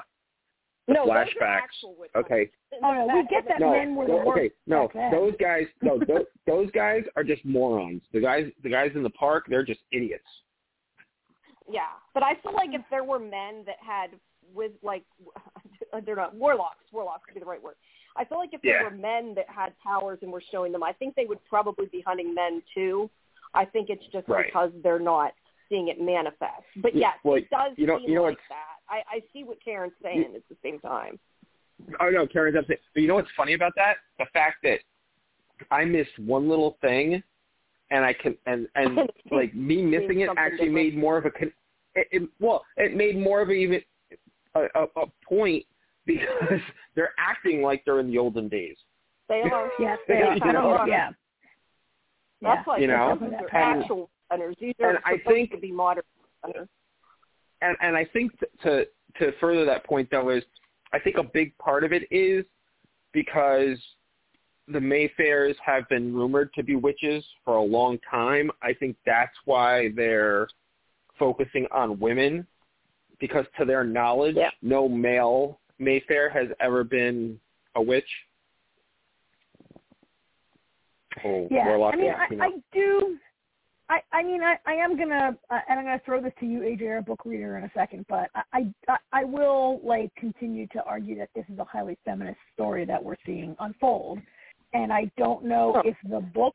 No, flashbacks. Okay. Oh no, we get that No, men were the worst. okay, no, back those guys, no, those, those guys are just morons. The guys, the guys in the park, they're just idiots. Yeah, but I feel like if there were men that had with like they're not warlocks. Warlocks would be the right word. I feel like if there Yeah. were men that had powers and were showing them, I think they would probably be hunting men too. I think it's just Right. because they're not seeing it manifest. But Yeah, yes, well, it does you know- seem you know like what's- that. I, I see what Karen's saying at the same time. Oh no, Karen's upset. But you know what's funny about that? The fact that I missed one little thing, and I can and and like me missing it actually different. made more of a con- it, it, well, it made more of a even a, a, a point because they're acting like they're in the olden days. They are. Yes, they, kind of are. are. Yeah. That's yeah. like You know, these are and- actual centers. These are and I supposed think- to be modern hunters. And and I think to to further that point though is I think a big part of it is because the Mayfairs have been rumored to be witches for a long time. I think that's why they're focusing on women because to their knowledge, Yeah. no male Mayfair has ever been a witch. Oh, Yeah, warlock, I mean, yeah, I. I do, I, I mean, I, I am gonna, uh, and I'm gonna throw this to you, AJ, our book reader, in a second. But I, I, I will like continue to argue that this is a highly feminist story that we're seeing unfold, and I don't know if the book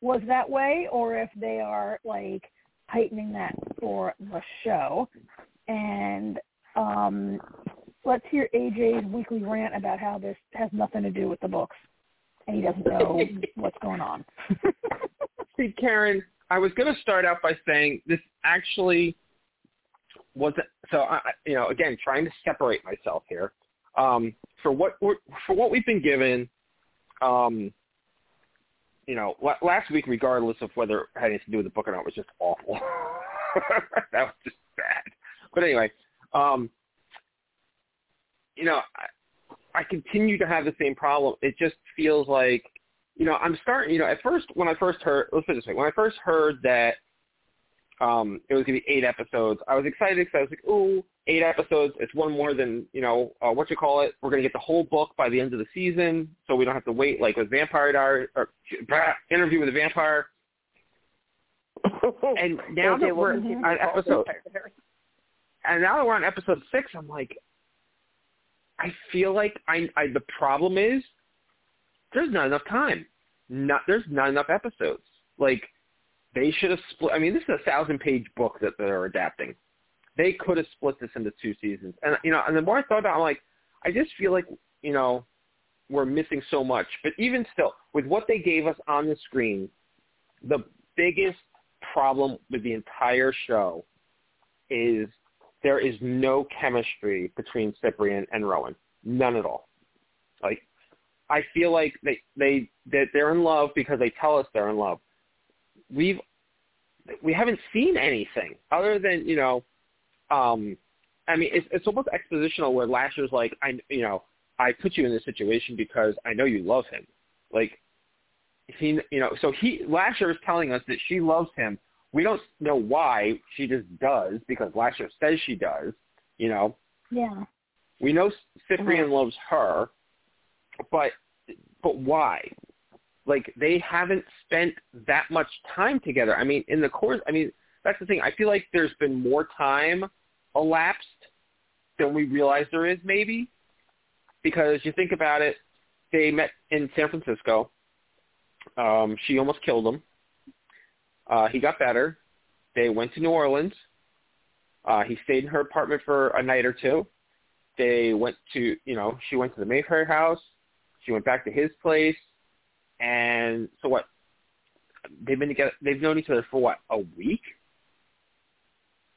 was that way or if they are like heightening that for the show. And um, let's hear AJ's weekly rant about how this has nothing to do with the books, and he doesn't know what's going on. See, Karen, I was going to start out by saying this actually wasn't. So, I, you know, again, trying to separate myself here. Um, for what for what we've been given, um, you know, la- last week, regardless of whether it had anything to do with the book or not, was just awful. that was just bad. But anyway, um, you know, I, I continue to have the same problem. It just feels like you know, I'm starting, you know, at first, when I first heard, let's put it this way, when I first heard that um, it was going to be eight episodes, I was excited because I was like, ooh, eight episodes, it's one more than, you know, uh, what you call it, we're going to get the whole book by the end of the season, so we don't have to wait, like with Vampire Diary, or Interview with a Vampire. And now that we're on episode, and now that we're on episode six, I'm like, I feel like I, I the problem is there's not enough time. Not there's not enough episodes. Like they should have split. I mean, this is a thousand page book that they're adapting. They could have split this into two seasons. And you know, and the more I thought about, it, I'm like, I just feel like you know we're missing so much. But even still, with what they gave us on the screen, the biggest problem with the entire show is there is no chemistry between Cyprien and Rowan. None at all. Like I feel like they they that they're in love because they tell us they're in love. We've we haven't seen anything other than you know, um, I mean it's it's almost expositional where Lasher's like I you know I put you in this situation because I know you love him. Like he you know so he Lasher is telling us that she loves him. We don't know why she just does because Lasher says she does. You know yeah. we know Cyprien loves her, but but why? Like they haven't spent that much time together. I mean, in the course, I mean, that's the thing. I feel like there's been more time elapsed than we realize there is, maybe, because you think about it. They met in San Francisco. Um, she almost killed him. Uh, he got better. They went to New Orleans. Uh, he stayed in her apartment for a night or two. They went to, you know, she went to the Mayfair house. She went back to his place. And so what? They've been together. They've known each other for what? A week?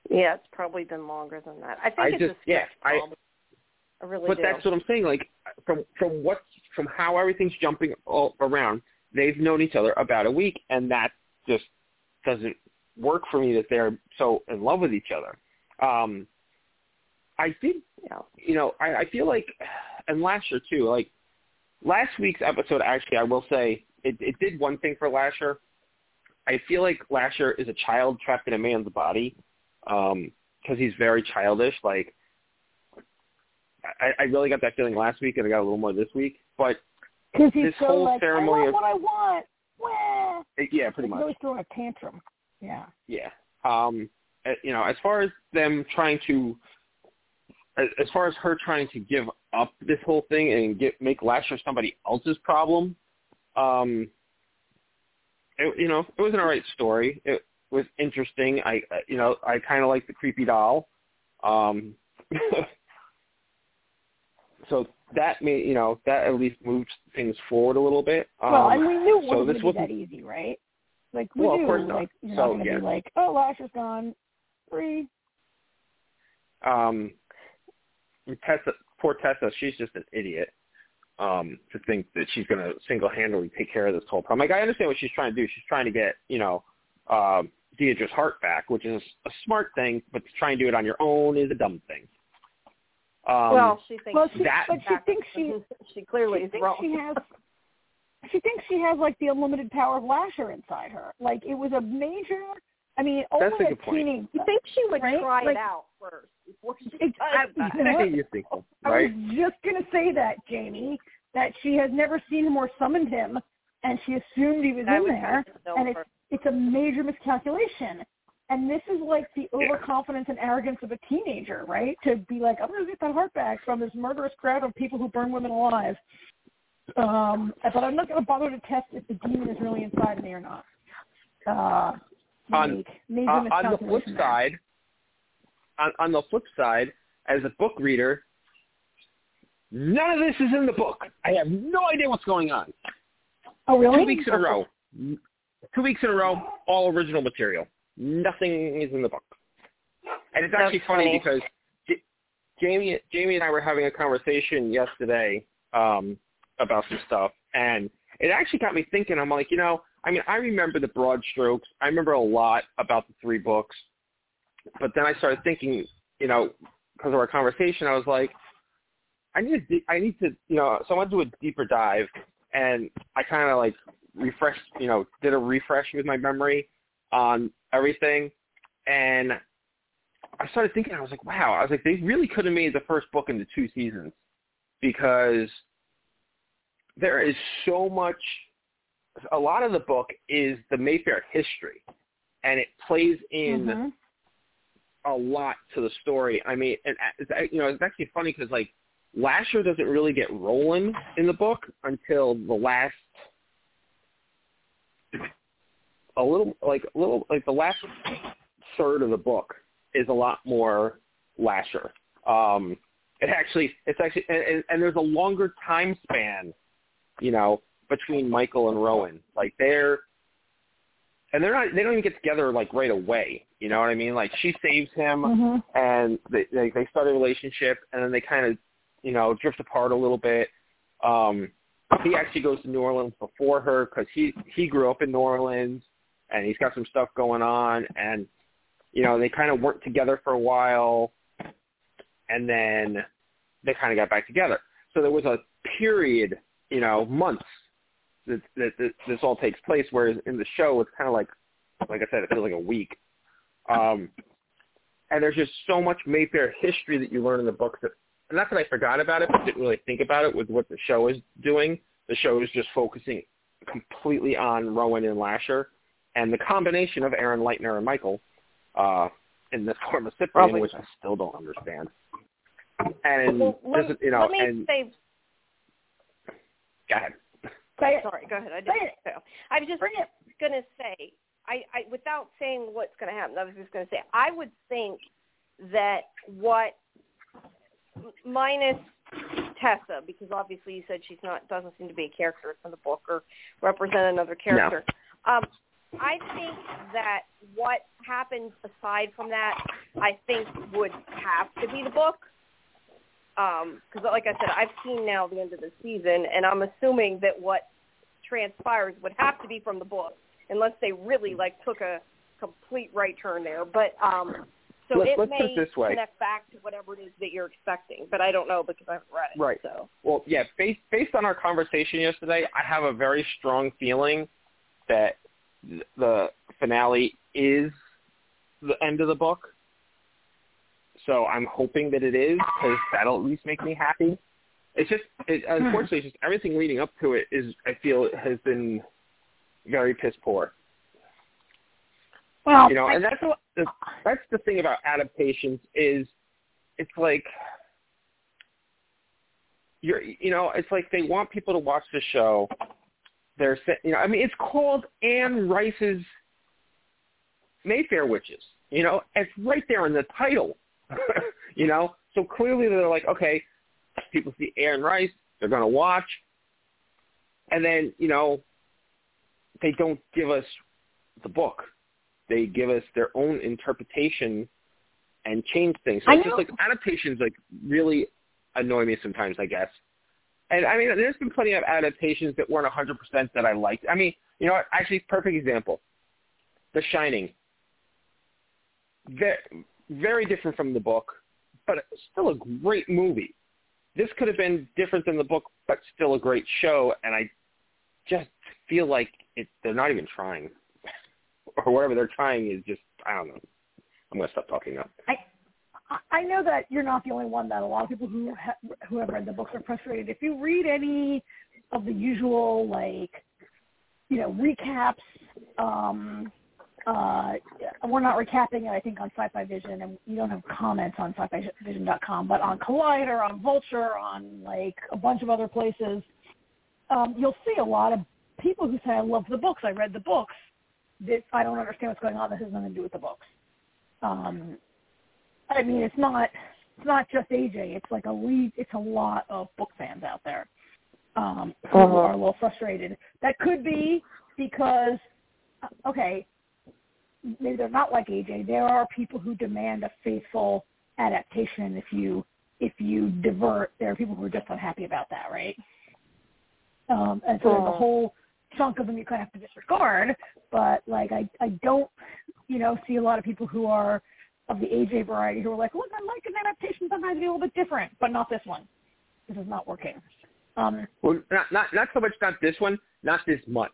Yeah, it's probably been longer than that. I think I it's just- a yeah, script I- I really But do. that's what I'm saying. Like from from what from how everything's jumping all around, they've known each other about a week, and that just doesn't work for me that they're so in love with each other. Um, I did yeah. you know, I, I feel like, and last year too, like last week's episode, actually, I will say it, it did one thing for Lasher. I feel like Lasher is a child trapped in a man's body because he's very childish. Like, I, I really got that feeling last week, and I got a little more this week. But Because he's This so whole like, ceremony I want of- what I want. It, yeah, pretty much. always throwing a tantrum. Yeah. Yeah. Um, you know, as far as them trying to, as far as her trying to give up this whole thing and get make Lasher somebody else's problem, um, it, you know, it was an alright story. It was interesting. I, you know, I kind of like the creepy doll. Um, so that made, you know, that at least moved things forward a little bit. Um, well, and we knew it so wasn't this going to be wasn't- that easy, right? Like we Well, of knew, course not. like you're So, not going to yeah. be like, oh, Lasher's gone, free. um Tessa poor Tessa, she's just an idiot. Um, to think that she's gonna single handedly take care of this whole problem. Like I understand what she's trying to do. She's trying to get, you know, um Deirdre's heart back, which is a smart thing, but to try and do it on your own is a dumb thing. Um well, she thinks Well, she, that- but she thinks she she clearly she is thinks wrong. she has she thinks she has like the unlimited power of Lasher inside her. Like it was a major. I mean, That's only a good point. teenage. You think she would Right? try Like- it out first before she I- does that? you know what? you think so, I was just gonna say that, Jamie, that she has never seen him or summoned him, and she assumed he was I in would there. kind of know and it's- her. it's a major miscalculation. And this is like the overconfidence and arrogance of a teenager, right? To be like, I'm going to get that heart back from this murderous crowd of people who burn women alive. Um, but I'm not going to bother to test if the demon is really inside me or not. Uh, on, major uh, on the flip there. side, on, on the flip side, as a book reader, none of this is in the book. I have no idea what's going on. Oh, really? Two weeks in a row. Two weeks in a row, all original material. Nothing is in the book. And it's actually funny, funny, because J- Jamie, Jamie and I were having a conversation yesterday um, about some stuff, and it actually got me thinking. I'm like, you know, I mean, I remember the broad strokes. I remember a lot about the three books, but then I started thinking, you know, because of our conversation, I was like, I need to, I need to, you know, so I want to do a deeper dive, and I kind of like refreshed, you know, did a refresh with my memory on everything, and I started thinking, I was like, wow, I was like, they really could have made the first book into two seasons because there is so much. A lot of the book is the Mayfair history, and it plays in mm-hmm. A lot to the story. I mean, and it's, you know, it's actually funny because like Lasher doesn't really get rolling in the book until the last a little like a little like the last third of the book is a lot more Lasher. Um, it actually it's actually and, and there's a longer time span, you know, between Michael and Rowan. Like they're and they're not they don't even get together like right away. You know what I mean? Like she saves him mm-hmm. and they, they they start a relationship and then they kind of you know drift apart a little bit. Um, he actually goes to New Orleans before her because he he grew up in New Orleans and he's got some stuff going on and you know they kind of worked together for a while and then they kind of got back together. So there was a period, you know, months that, that, that this all takes place. Whereas in the show, it's kind of like, like I said, it feels like a week. Um, and there's just so much Mayfair history that you learn in the books that, and not that I forgot about it, but didn't really think about it with what the show is doing. The show is just focusing completely on Rowan and Lasher, and the combination of Aaron Lightner and Michael uh, in this form of Cyprien, Probably. which I still don't understand. And well, let, you know, let me and say. go ahead. Say it. Sorry, go ahead. I didn't it. fail. I was just gonna say, I, I without saying what's gonna happen, I was just gonna say, I would think that what minus Tessa, because obviously you said she's not doesn't seem to be a character in the book or represent another character. Um, I think that what happens aside from that, I think would have to be the book. Because, like I said, I've seen now the end of the season, and I'm assuming that what transpires would have to be from the book, unless they really like took a complete right turn there. But um, so Let's- it let's may this way. connect back to whatever it is that you're expecting, but I don't know because I haven't read it. Right. So Well, yeah, based based on our conversation yesterday, I have a very strong feeling that th- the finale is the end of the book. So I'm hoping that it is because that'll at least make me happy. It's just, it, hmm. unfortunately, it's just everything leading up to it is, I feel, has been very piss poor. Well, You know, I- and that's what that's the thing about adaptations is, it's like you're, you know, it's like they want people to watch the show. They're, you know, I mean, it's called Anne Rice's Mayfair Witches. You know, it's right there in the title. you know, so clearly they're like, okay, people see Aaron Rice, they're going to watch, and then you know, they don't give us the book. They give us their own interpretation and change things. So I it's just like adaptations like really annoy me sometimes, I guess. And I mean, there's been plenty of adaptations that weren't 100% that I liked. I mean, you know what? Actually, perfect example. The Shining. Very, very different from the book, but still a great movie. This could have been different than the book, but still a great show. And I just feel like it, they're not even trying, or whatever they're trying is just I don't know. I'm gonna stop talking now. I I know that you're not the only one. That a lot of people who ha- who have read the books are frustrated. If you read any of the usual like you know recaps um, uh, we're not recapping it, I think, on Sci-Fi Vision, and you don't have comments on sci-fi vision.com, but on Collider, on Vulture, on like a bunch of other places, um, you'll see a lot of people who say, "I love the books. I read the books. This I don't understand what's going on. This has nothing to do with the books." Um, I mean, it's not it's not just AJ. It's like a lead. It's a lot of book fans out there um, who uh-huh. are a little frustrated. That could be because uh, okay, they're not like AJ. There are people who demand a faithful adaptation. If you if you divert, there are people who are just unhappy about that, right? Um, and so there's a whole chunk of them you kind of have to disregard. But like I I don't you know see a lot of people who are of the AJ variety who are like, look, I like an adaptation sometimes to be a little bit different, but not this one. This is not working. Um, well, not not not so much not this one, not this much.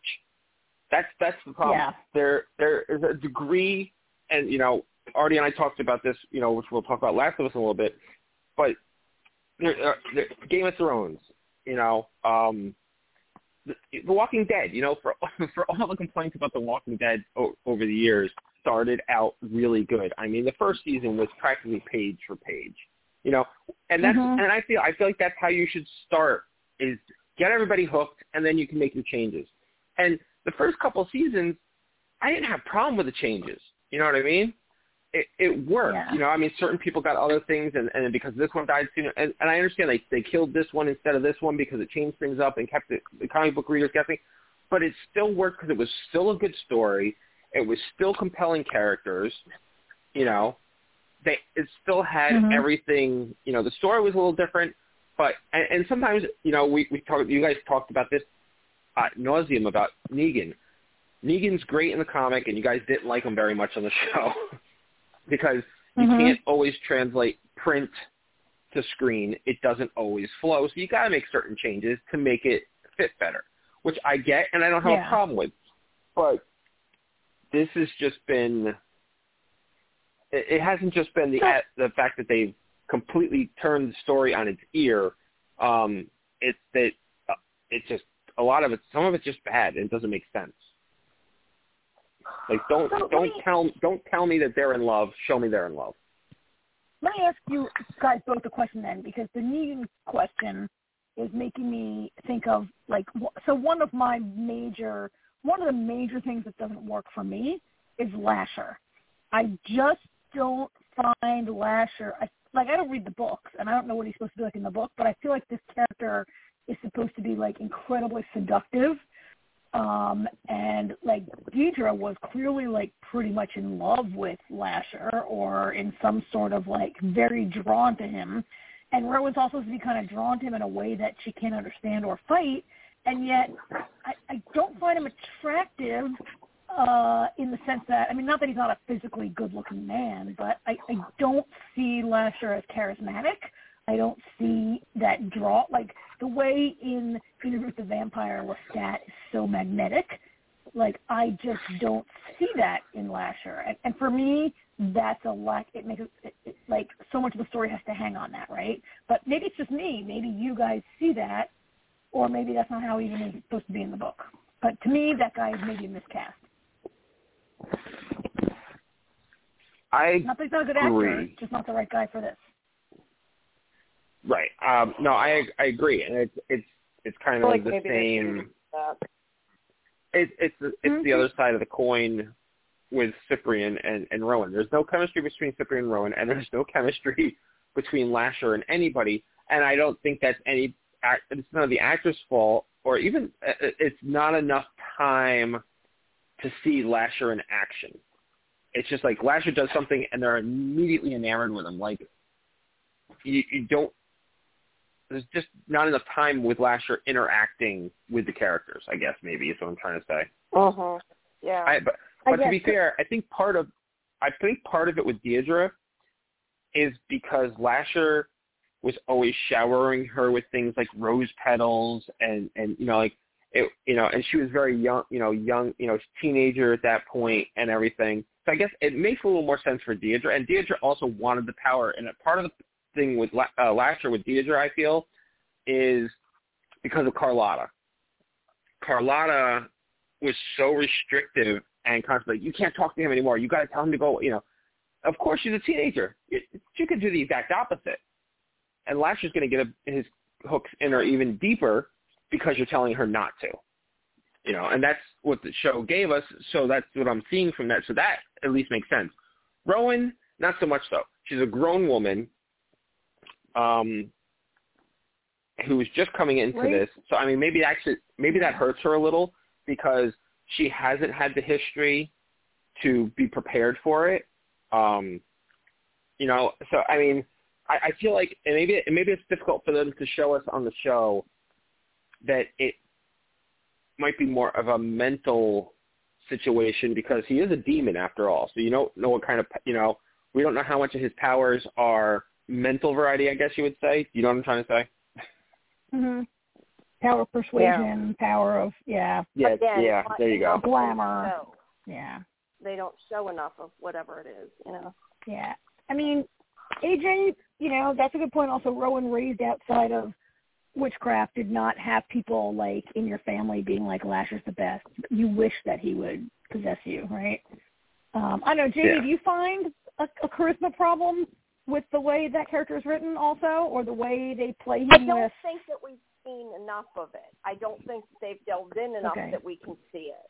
That's that's the problem. Yeah. There there is a degree, and you know, Artie and I talked about this, you know, which we'll talk about Last of Us in a little bit, but there, uh, there, Game of Thrones, you know, um, the, the Walking Dead, you know, for for all the complaints about The Walking Dead o- over the years, started out really good. I mean, the first season was practically page for page, you know, and that's mm-hmm. and I feel I feel like that's how you should start is get everybody hooked, and then you can make your changes. And the first couple seasons, I didn't have problem with the changes. You know what I mean? It, it worked. Yeah. You know, I mean, certain people got other things, and, and because this one died sooner, and, and I understand they they killed this one instead of this one because it changed things up and kept the, the comic book readers guessing. But it still worked because it was still a good story. It was still compelling characters. You know, they it still had mm-hmm. everything. You know, the story was a little different, but and, and sometimes you know we we talked. You guys talked about this uh, nauseum about Negan. Negan's great in the comic, and you guys didn't like him very much on the show because you mm-hmm. can't always translate print to screen. It doesn't always flow, so you got to make certain changes to make it fit better, which I get and I don't have yeah. a problem with. But this has just been. It, it hasn't just been the the fact that they've completely turned the story on its ear. Um, it's that uh, it's just a lot of it, some of it's just bad and it doesn't make sense. Like don't so don't me, tell don't tell me that they're in love. Show me they're in love. Let me ask you guys both a question then, because the Negan question is making me think of like so one of my major one of the major things that doesn't work for me is Lasher. I just don't find Lasher. I, like I don't read the books, and I don't know what he's supposed to be like in the book, but I feel like this character is supposed to be like incredibly seductive. Um, and like Deirdre was clearly like pretty much in love with Lasher or in some sort of like very drawn to him. And Rowan's also supposed to be kind of drawn to him in a way that she can't understand or fight. And yet I, I don't find him attractive uh, in the sense that, I mean, not that he's not a physically good-looking man, but I, I don't see Lasher as charismatic. I don't see that draw. Like the way in Interview with the Vampire Lestat is so magnetic. Like I just don't see that in Lasher, and, and for me, that's a lack. It makes it, it, like so much of the story has to hang on that, right? But maybe it's just me. Maybe you guys see that, or maybe that's not how even is supposed to be in the book. But to me, that guy is maybe miscast. I not that he's not a good agree. actor, just not the right guy for this. Right. Um, no, I I agree, and it's it's it's kind of like the same. It, it's it's mm-hmm. the other side of the coin with Cyprien and and Rowan. There's no chemistry between Cyprien and Rowan, and there's no chemistry between Lasher and anybody. And I don't think that's any. It's none of the actor's fault, or even uh, uh, it's not enough time to see Lasher in action. It's just like Lasher does something, and they're immediately enamored with him. Like you, you don't there's just not enough time with Lasher interacting with the characters. I guess maybe is what I'm trying to say. Uh huh. Yeah. I, but but to be fair, I think part of I think part of it with Deirdre is because Lasher was always showering her with things like rose petals and and you know like it you know and she was very young you know young you know teenager at that point and everything. So I guess it makes a little more sense for Deirdre and Deirdre also wanted the power and part of the thing with uh, Lasher with Deirdre, I feel, is because of Carlotta. Carlotta was so restrictive and constantly, you can't talk to him anymore. You got to tell him to go. You know, of course she's a teenager. She could do the exact opposite, and Lasher's going to get a, his hooks in her even deeper because you're telling her not to. You know, and that's what the show gave us. So that's what I'm seeing from that. So that at least makes sense. Rowan, not so much so. She's a grown woman um, who is just coming into Right. this. So I mean, maybe actually, maybe that hurts her a little because she hasn't had the history to be prepared for it. Um, you know, so I mean, I, I feel like and maybe and maybe it's difficult for them to show us on the show that it might be more of a mental situation because he is a demon after all. So you don't know what kind of you know we don't know how much of his powers are mental variety. I guess you would say. You know what I'm trying to say? Mm-hmm. Power of persuasion, power of yeah, Yeah, Again, yeah. There you go. Glamour. show. yeah, They don't show enough of whatever it is, you know. yeah. I mean, AJ, you know, that's a good point. Also, Rowan raised outside of witchcraft did not have people like in your family being like Lasher's the best. You wish that he would possess you, right? Um, I don't know, Jamie. Yeah. Do you find a, a charisma problem with the way that character is written, also, or the way they play him I don't with? think that we've seen enough of it. I don't think they've delved in enough Okay. that we can see it.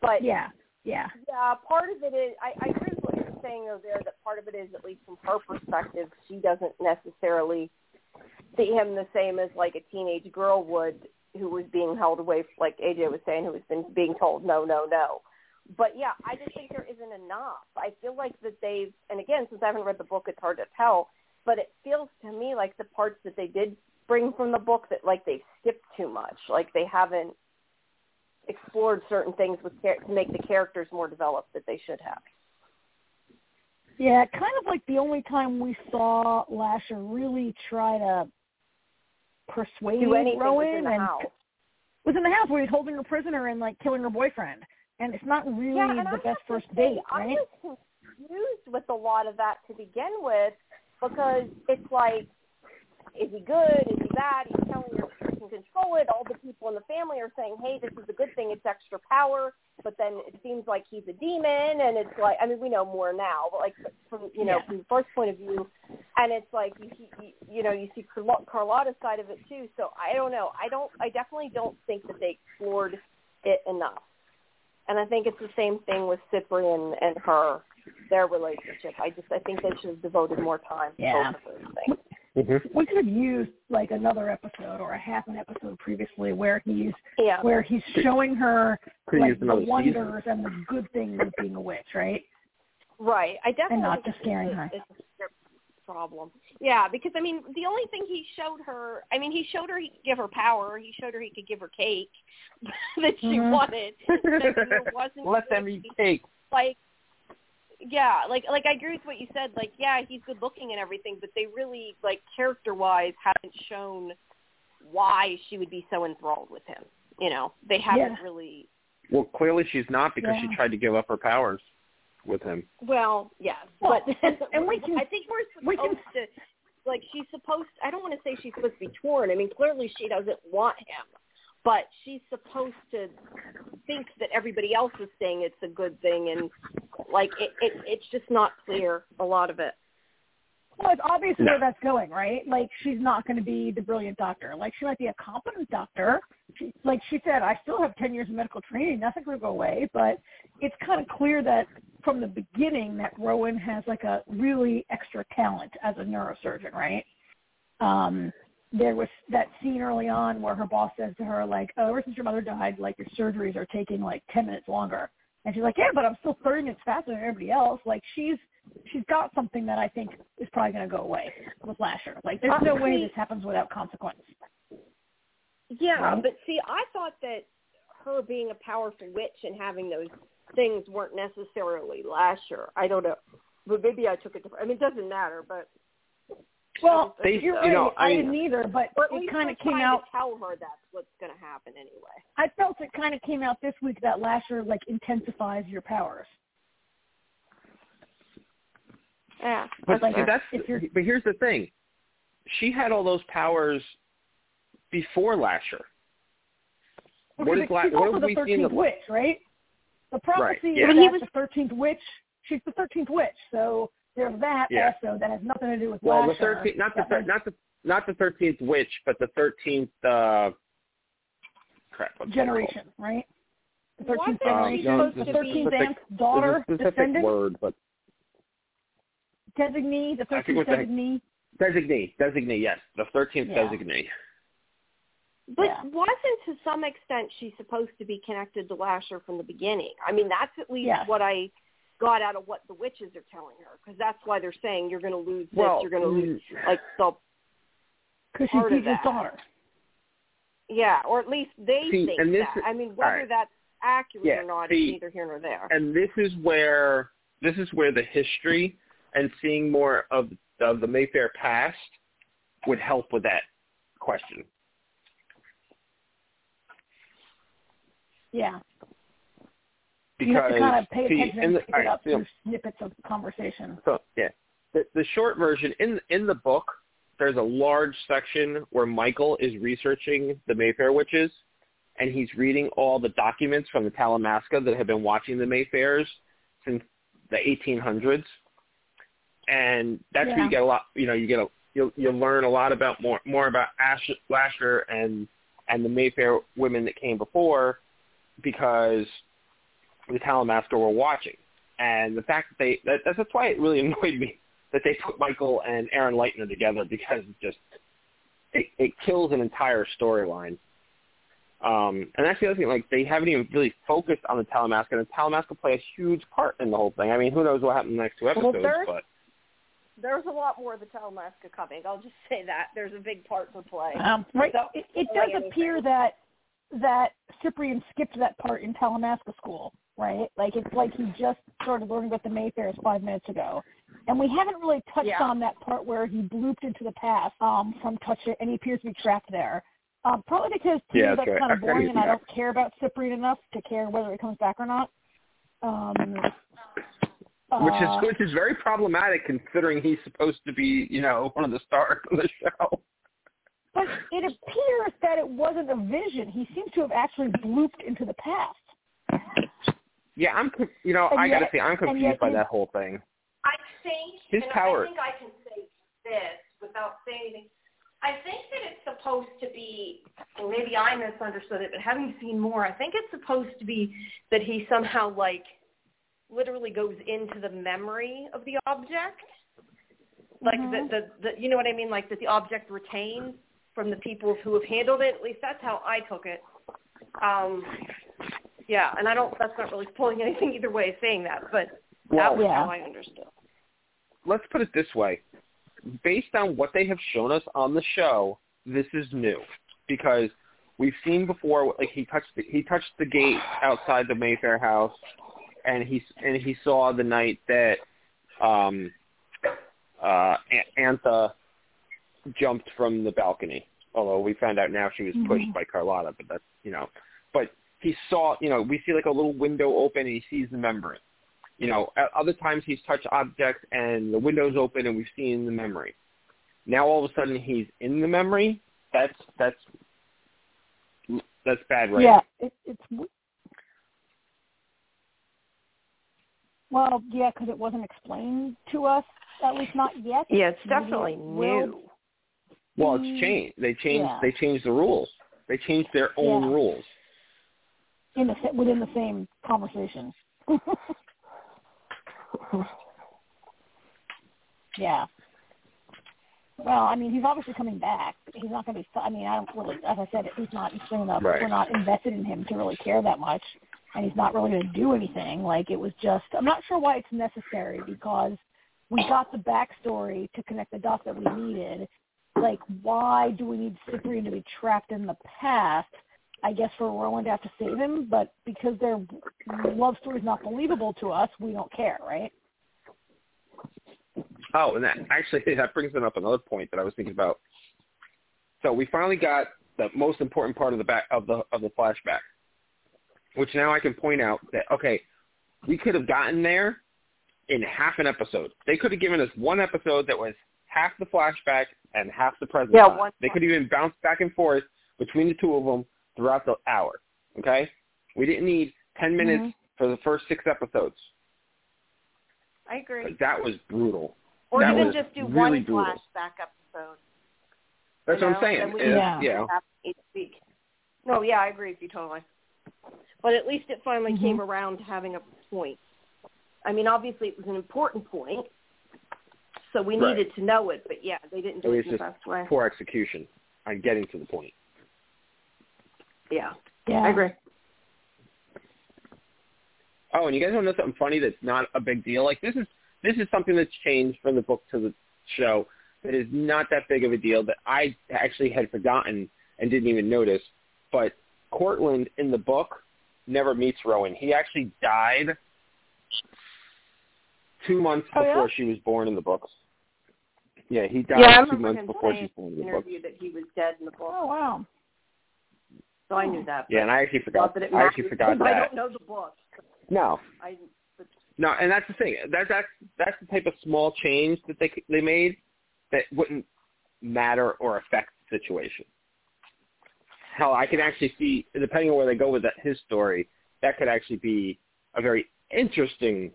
But Yeah, yeah, Yeah, part of it is I, I agree with what you're saying though there that part of it is at least from her perspective, she doesn't necessarily see him the same as like a teenage girl would who was being held away like AJ was saying, who was been being told no, no, no. But yeah, I just think there isn't enough. I feel like that they've and again, since I haven't read the book it's hard to tell, but it feels to me like the parts that they did bring from the book that like they've skipped too much. Like they haven't explored certain things with char- to make the characters more developed that they should have. yeah. Kind of like the only time we saw Lasher really try to persuade Do anything Rowan within the and house. was in the house where he's holding her prisoner and like killing her boyfriend. And it's not really yeah, the I best first say, date, I right? was confused with a lot of that to begin with because it's like, is he good? Is he bad? He's telling her she can control it. All the people in the family are saying, hey, this is a good thing. It's extra power. But then it seems like he's a demon, and it's like, I mean, we know more now, but like from you know Yeah. from the first point of view, and it's like you see, you, you know, you see Carlo- Carlotta's side of it too. So I don't know. I don't. I definitely don't think that they explored it enough. And I think it's the same thing with Cyprien and her, their relationship. I just I think they should have devoted more time to Yeah. both of those things. Mm-hmm. We could have used like another episode or a half an episode previously where he's Yeah. where he's showing her Could like the another season. wonders and the good things of being a witch, right? Right. I definitely And not just scaring her. It's a script problem. Yeah, because I mean, the only thing he showed her, I mean, he showed her he could give her power. He showed her he could give her cake that she Mhm. wanted. But wasn't Let them eat cake. like yeah like like i agree with what you said like yeah he's good looking and everything but they really like character wise haven't shown why she would be so enthralled with him you know they haven't Yeah. really Well, clearly she's not because Yeah. she tried to give up her powers with him. well yes Well, but and- and we can- i think we're we supposed can- to like she's supposed i don't want to say she's supposed to be torn i mean clearly she doesn't want him but she's supposed to think that everybody else is saying it's a good thing and like it, it it's just not clear a lot of it Well, it's obvious No. where that's going, right? Like she's not going to be the brilliant doctor. Like she might be a competent doctor. She, like she said, I still have ten years of medical training. Nothing to go away. But it's kind of clear that from the beginning that Rowan has like a really extra talent as a neurosurgeon, right? Um, there was that scene early on where her boss says to her like, "Oh, ever since your mother died, like your surgeries are taking like ten minutes longer." And she's like, "Yeah, but I'm still thirty minutes faster than everybody else." Like she's she's got something that I think is probably going to go away with Lasher. Like there's no way Honestly- this happens without consequence. Yeah, Right? but see, I thought that her being a powerful witch and having those things weren't necessarily Lasher. I don't know, but maybe I took it different. I mean, it doesn't matter, but Well, They- you're you know, I I, didn't either, but or at it kind of came trying out. to tell her that's what's going to happen anyway. I felt it kind of came out this week that Lasher like intensifies your powers. Yeah, But Like, see, that's but here's the thing. She had all those powers before Lasher. What Because is La- she's what also have the we seen? 13th The, witch, right? The prophecy Right, yeah. But that he was- the thirteenth witch. She's the thirteenth witch, so there's that Yeah. also that has nothing to do with Well, the thirteenth, not the That thir- was not the not the thirteenth witch, but the thirteenth. Uh, crap. Generation, right? The thirteenth Wasn't she generation, supposed the to thirteenth be- aunt's daughter, There's specific descendant, word, but designee, the I thirteenth think what the- designee. designee, designee. Yes, the thirteenth Yeah. designee. But Yeah. wasn't to some extent she supposed to be connected to Lasher from the beginning? I mean, that's at least Yes. what I got out of what the witches are telling her, because that's why they're saying you're going to lose this, Well, you're going to lose mm, like the Because she's part of that. daughter. yeah, or at least they See, think and this- that. I mean, whether alright. that's accurate Yeah, or not see, is neither here nor there. and this is where this is where the history and seeing more of of the Mayfair past would help with that question. Yeah. Because you have to kind of pay attention in and the, pick right, up snippets of conversation. So yeah, the, the short version in in the book, there's a large section where Michael is researching the Mayfair witches, and he's reading all the documents from the Talamasca that have been watching the Mayfairs since the 1800s, and that's where you get a lot. You know, you get a you'll you'll learn a lot about more more about Ash, Lasher and and the Mayfair women that came before, because the Talamasca were watching and the fact that they that, that's why it really annoyed me that they put Michael and Aaron Lightner together because it just it, it kills an entire storyline. Um, and that's the other thing, like they haven't even really focused on the Talamasca, and the Talamasca play a huge part in the whole thing. I mean, who knows what happens in the next two episodes, there's- but There's a lot more of the Talamasca coming. I'll just say that there's a big part to play. Um, right. So- It, it does anything. appear that that Cyprien skipped that part in Talamasca school, right? Like it's like he just started learning about the Mayfairs five minutes ago, and we haven't really touched Yeah. on that part where he blooped into the past um, from Touch It, and he appears to be trapped there. Um, probably because to Yeah, me that's that's right. kind of boring, was and I don't care about Cyprien enough to care whether he comes back or not. Um, which is which is very problematic considering he's supposed to be, you know, one of the stars of the show. But it appears that it wasn't a vision. He seems to have actually blooped into the past. Yeah, I'm, you know, And I gotta yet- say, I'm confused by that whole thing. I think, His and power- I think I can say this without saying anything. I think that it's supposed to be, and maybe I misunderstood it, but having seen more, I think it's supposed to be that he somehow like literally goes into the memory of the object, like Mhm. that the, the you know what I mean, like that the object retains from the people who have handled it. At least that's how I took it. Um, yeah, and I don't. That's not really pulling anything either way, saying that, but that was Yeah. how I understood. let's put it this way. Based on what they have shown us on the show, this is new because we've seen before like he touched the, he touched the gate outside the Mayfair house and he and he saw the night that um uh Antha jumped from the balcony. Although we found out now she was pushed Mhm. by Carlotta, but that's you know. But he saw, you know, we see like a little window open and he sees the memory. You know, at other times he's touched objects and the window's open and we've seen the memory. Now all of a sudden he's in the memory. That's that's that's bad right Yeah, it, it's well, yeah, because it wasn't explained to us, at least not yet. Yeah, it's definitely it new. Well, it's changed. They changed. yeah. They changed the rules. They changed their own Yeah. rules. in the within the same conversation. yeah. Well, I mean, he's obviously coming back. He's not going to be. I mean, I don't really. As I said, he's not interesting enough. Right. We're not invested in him to really care that much, and he's not really going to do anything. Like it was just. I'm not sure why it's necessary because we got the backstory to connect the dots that we needed. Like, why do we need Cyprien to be trapped in the past? I guess for Rowan to have to save him, but because their love story is not believable to us, we don't care, right? Oh, and that actually that brings up another point that I was thinking about. So we finally got the most important part of the back of the of the flashback, which now I can point out that okay, we could have gotten there in half an episode. They could have given us one episode that was half the flashback and half the present Yeah, one- They could even bounce back and forth between the two of them throughout the hour. Okay, we didn't need ten minutes mm-hmm. for the first six episodes. I agree. Like, that was brutal. Or that even just do really one brutal. flashback episode. That's you what know, I'm saying. then we Yeah. yeah. each week. No, yeah, I agree with you totally. But at least it finally Mhm. came around to having a point. I mean, obviously it was an important point, so we Right. needed to know it. But yeah, they didn't It do was it the just best way. poor execution on getting to the point. Yeah, Yeah. I agree. Oh, and you guys want to know something funny that's not a big deal? Like this is this is something that's changed from the book to the show that is not that big of a deal that I actually had forgotten and didn't even notice. But Cortland in the book never meets Rowan. He actually died two months Oh, yeah? before she was born in the books. Yeah, he died Yeah, two months before she was born in in the the books. that he was dead in the book, Oh wow. so I knew that. Yeah, and I actually forgot. That it I actually forgot because I don't know the book. No, I but No, and that's the thing. That's that's that's the type of small change that they they made that wouldn't matter or affect the situation. Hell, I can actually see, depending on where they go with that, his story, that could actually be a very interesting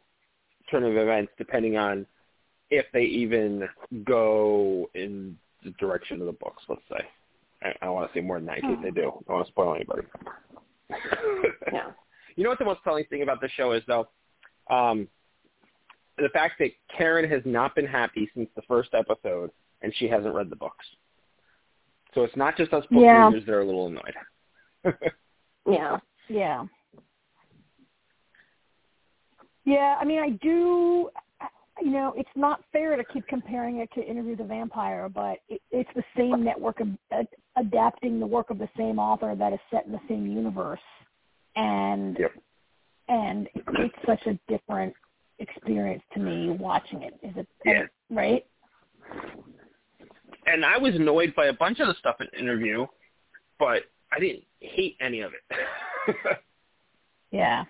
turn of events, depending on if they even go in the direction of the books. Let's say. I, I don't want to say more than that in case they do. I don't want to spoil anybody. yeah. You know what the most telling thing about the show is, though? Um, the fact that Karen has not been happy since the first episode, and she hasn't read the books. So it's not just us book Yeah. readers that are a little annoyed. Yeah. Yeah. Yeah, I mean, I do. You know, it's not fair to keep comparing it to Interview the Vampire, but it, it's the same network of ad, adapting the work of the same author that is set in the same universe, and Yep. and it's such a different experience to me watching it. Is it Yeah. right? And I was annoyed by a bunch of the stuff in the interview, but I didn't hate any of it. Yeah.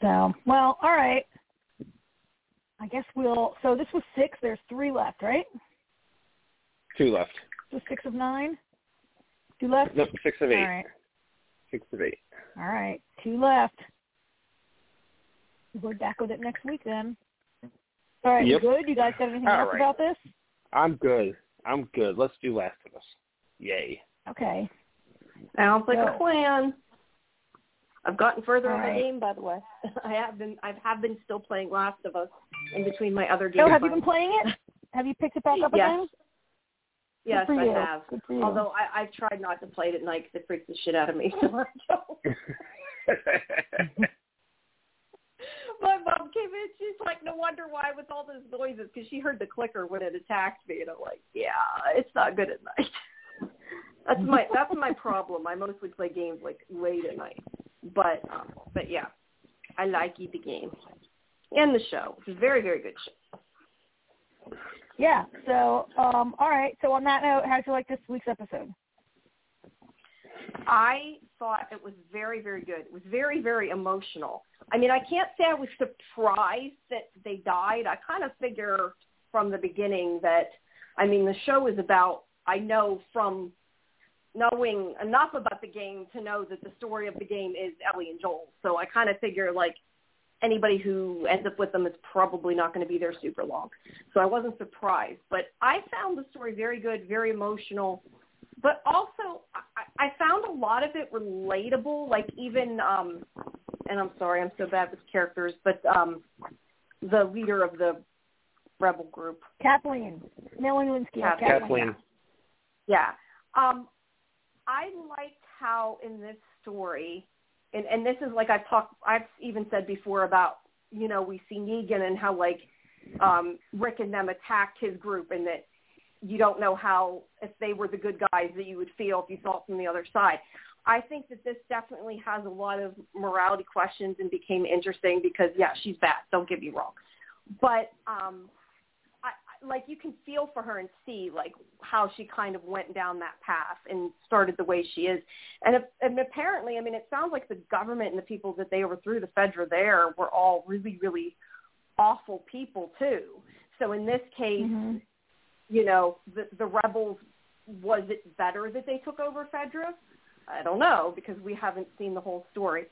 So, well, all right. I guess we'll. So this was six. There's three left, right? Two left. So six of nine. Two left. No, six of eight. All right. Six of eight. All right. Two left. We're back with it next week then. All right. Yep. You good? You guys got anything All else right. about this? I'm good. I'm good. Let's do Last of Us. Yay. Okay. Sounds like Go. a plan. I've gotten further All in my right. game, by the way. I have been. I have been still playing Last of Us in between my other games. So have you been playing it? Have you picked it back up Yes. again? Yes, Good I you. have. Good. Although I, I've tried not to play it at night because it freaks the shit out of me. So I don't. My mom came in. She's like, "No wonder why with all those noises," because she heard the clicker when it attacked me, and I'm like, "Yeah, it's not good at night." that's my that's my problem. I mostly play games like late at night, but um, but yeah, I like the game and the show. It's a very very good show. Yeah. So, um, all right. So on that note, how'd you like this week's episode? I thought it was very, very good. It was very, very emotional. I mean, I can't say I was surprised that they died. I kind of figure from the beginning that, I mean, the show is about, I know from knowing enough about the game to know that the story of the game is Ellie and Joel. So I kind of figure like anybody who ends up with them is probably not going to be there super long. So I wasn't surprised. But I found the story very good, very emotional but also I, I found a lot of it relatable. Like even, um, and I'm sorry, I'm so bad with characters, but um, the leader of the rebel group, Kathleen. Melanie Lynskey. Kathleen. Kathleen. yeah. Um, I liked how in this story, and and this is like I've talked, I've even said before about you know we see Negan and how like um, Rick and them attacked his group, and that you don't know how if they were the good guys that you would feel if you saw it from the other side. I think that this definitely has a lot of morality questions and became interesting because yeah, she's bad. Don't get me wrong, but um, I, like you can feel for her and see like how she kind of went down that path and started the way she is, and, and apparently, I mean, it sounds like the government and the people that they overthrew, the Fedra there, were all really, really awful people too. So in this case, hmm you know, the the rebels was it better that they took over Fedra? I don't know because we haven't seen the whole story.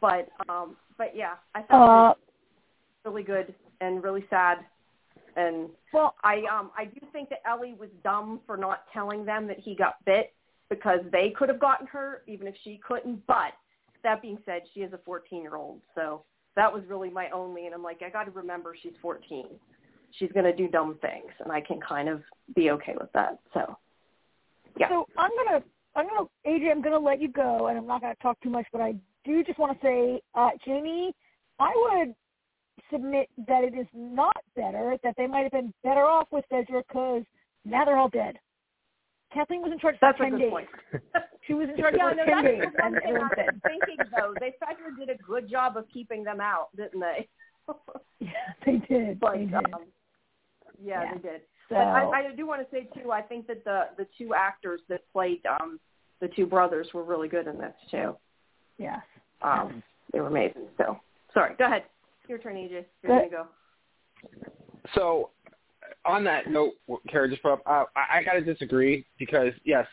But um but yeah, I thought Uh, it was really good and really sad. And well, I um I do think that Ellie was dumb for not telling them that he got bit because they could have gotten hurt even if she couldn't. But that being said, she is a 14 year old, so that was really my only. And I'm like, I got to remember she's 14. She's gonna do dumb things, and I can kind of be okay with that. So yeah. So I'm gonna, I'm gonna, AJ, I'm gonna let you go, and I'm not gonna talk too much, but I do just want to say, uh, Jamie, I would submit that it is not better, that they might have been better off with Fedra because now they're all dead. Kathleen was in charge that's for a ten good days. point. She was in charge yeah, for no, ten that's days, the one and thing I everyone's was thinking though. They Fedra did a good job of keeping them out, didn't they? Yeah, they did. but they did. um, yeah, Yeah. they did. so, But I, I do want to say too, I think that the the two actors that played um the two brothers were really good in this too. yes. Um, they were amazing. So sorry, go ahead. Your turn, AJ. You're Go- gonna go. So, on that note, what Kara just brought up, uh, I, I got to disagree because yes,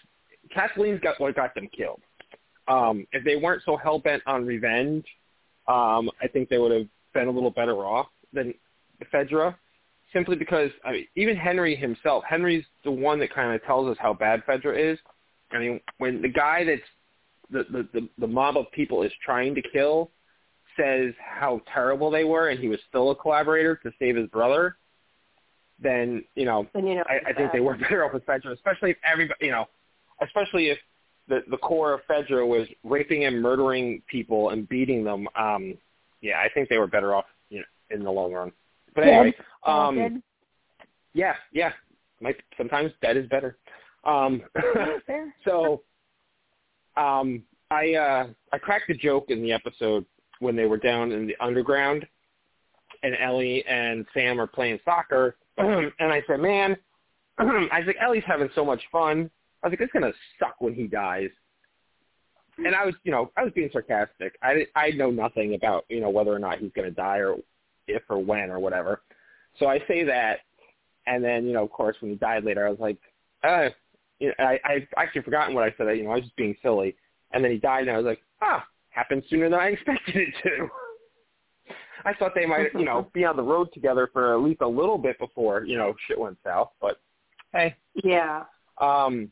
Kathleen's got what got them killed. Um, if they weren't so hell bent on revenge, um, I think they would have been a little better off than Fedra. Simply because I mean, even Henry himself, Henry's the one that kind of tells us how bad Fedra is. I mean, when the guy that's the, the the the mob of people is trying to kill says how terrible they were, and he was still a collaborator to save his brother, then you know Then you know. I, I think they were better off with Fedra, especially if everybody, you know, especially if the the core of Fedra was raping and murdering people and beating them. Um, yeah, I think they were better off, you know, in the long run. But anyway, um, yeah, yeah, might sometimes dead is better. Um, so, um, I uh, I cracked a joke in the episode when they were down in the underground, and Ellie and Sam are playing soccer, and I said, "Man," I was like, "Ellie's having so much fun." I was like, "It's gonna suck when he dies." And I was, you know, I was being sarcastic. I I know nothing about you know whether or not he's gonna die or if or when or whatever. So I say that, and then you know, of course, when he died later, I was like, uh, you know, I I actually forgotten what I said. You know, I was just being silly. And then he died, and I was like, ah, happened sooner than I expected it to. I thought they might, you know, be on the road together for at least a little bit before, you know, shit went south. But hey, Yeah. um,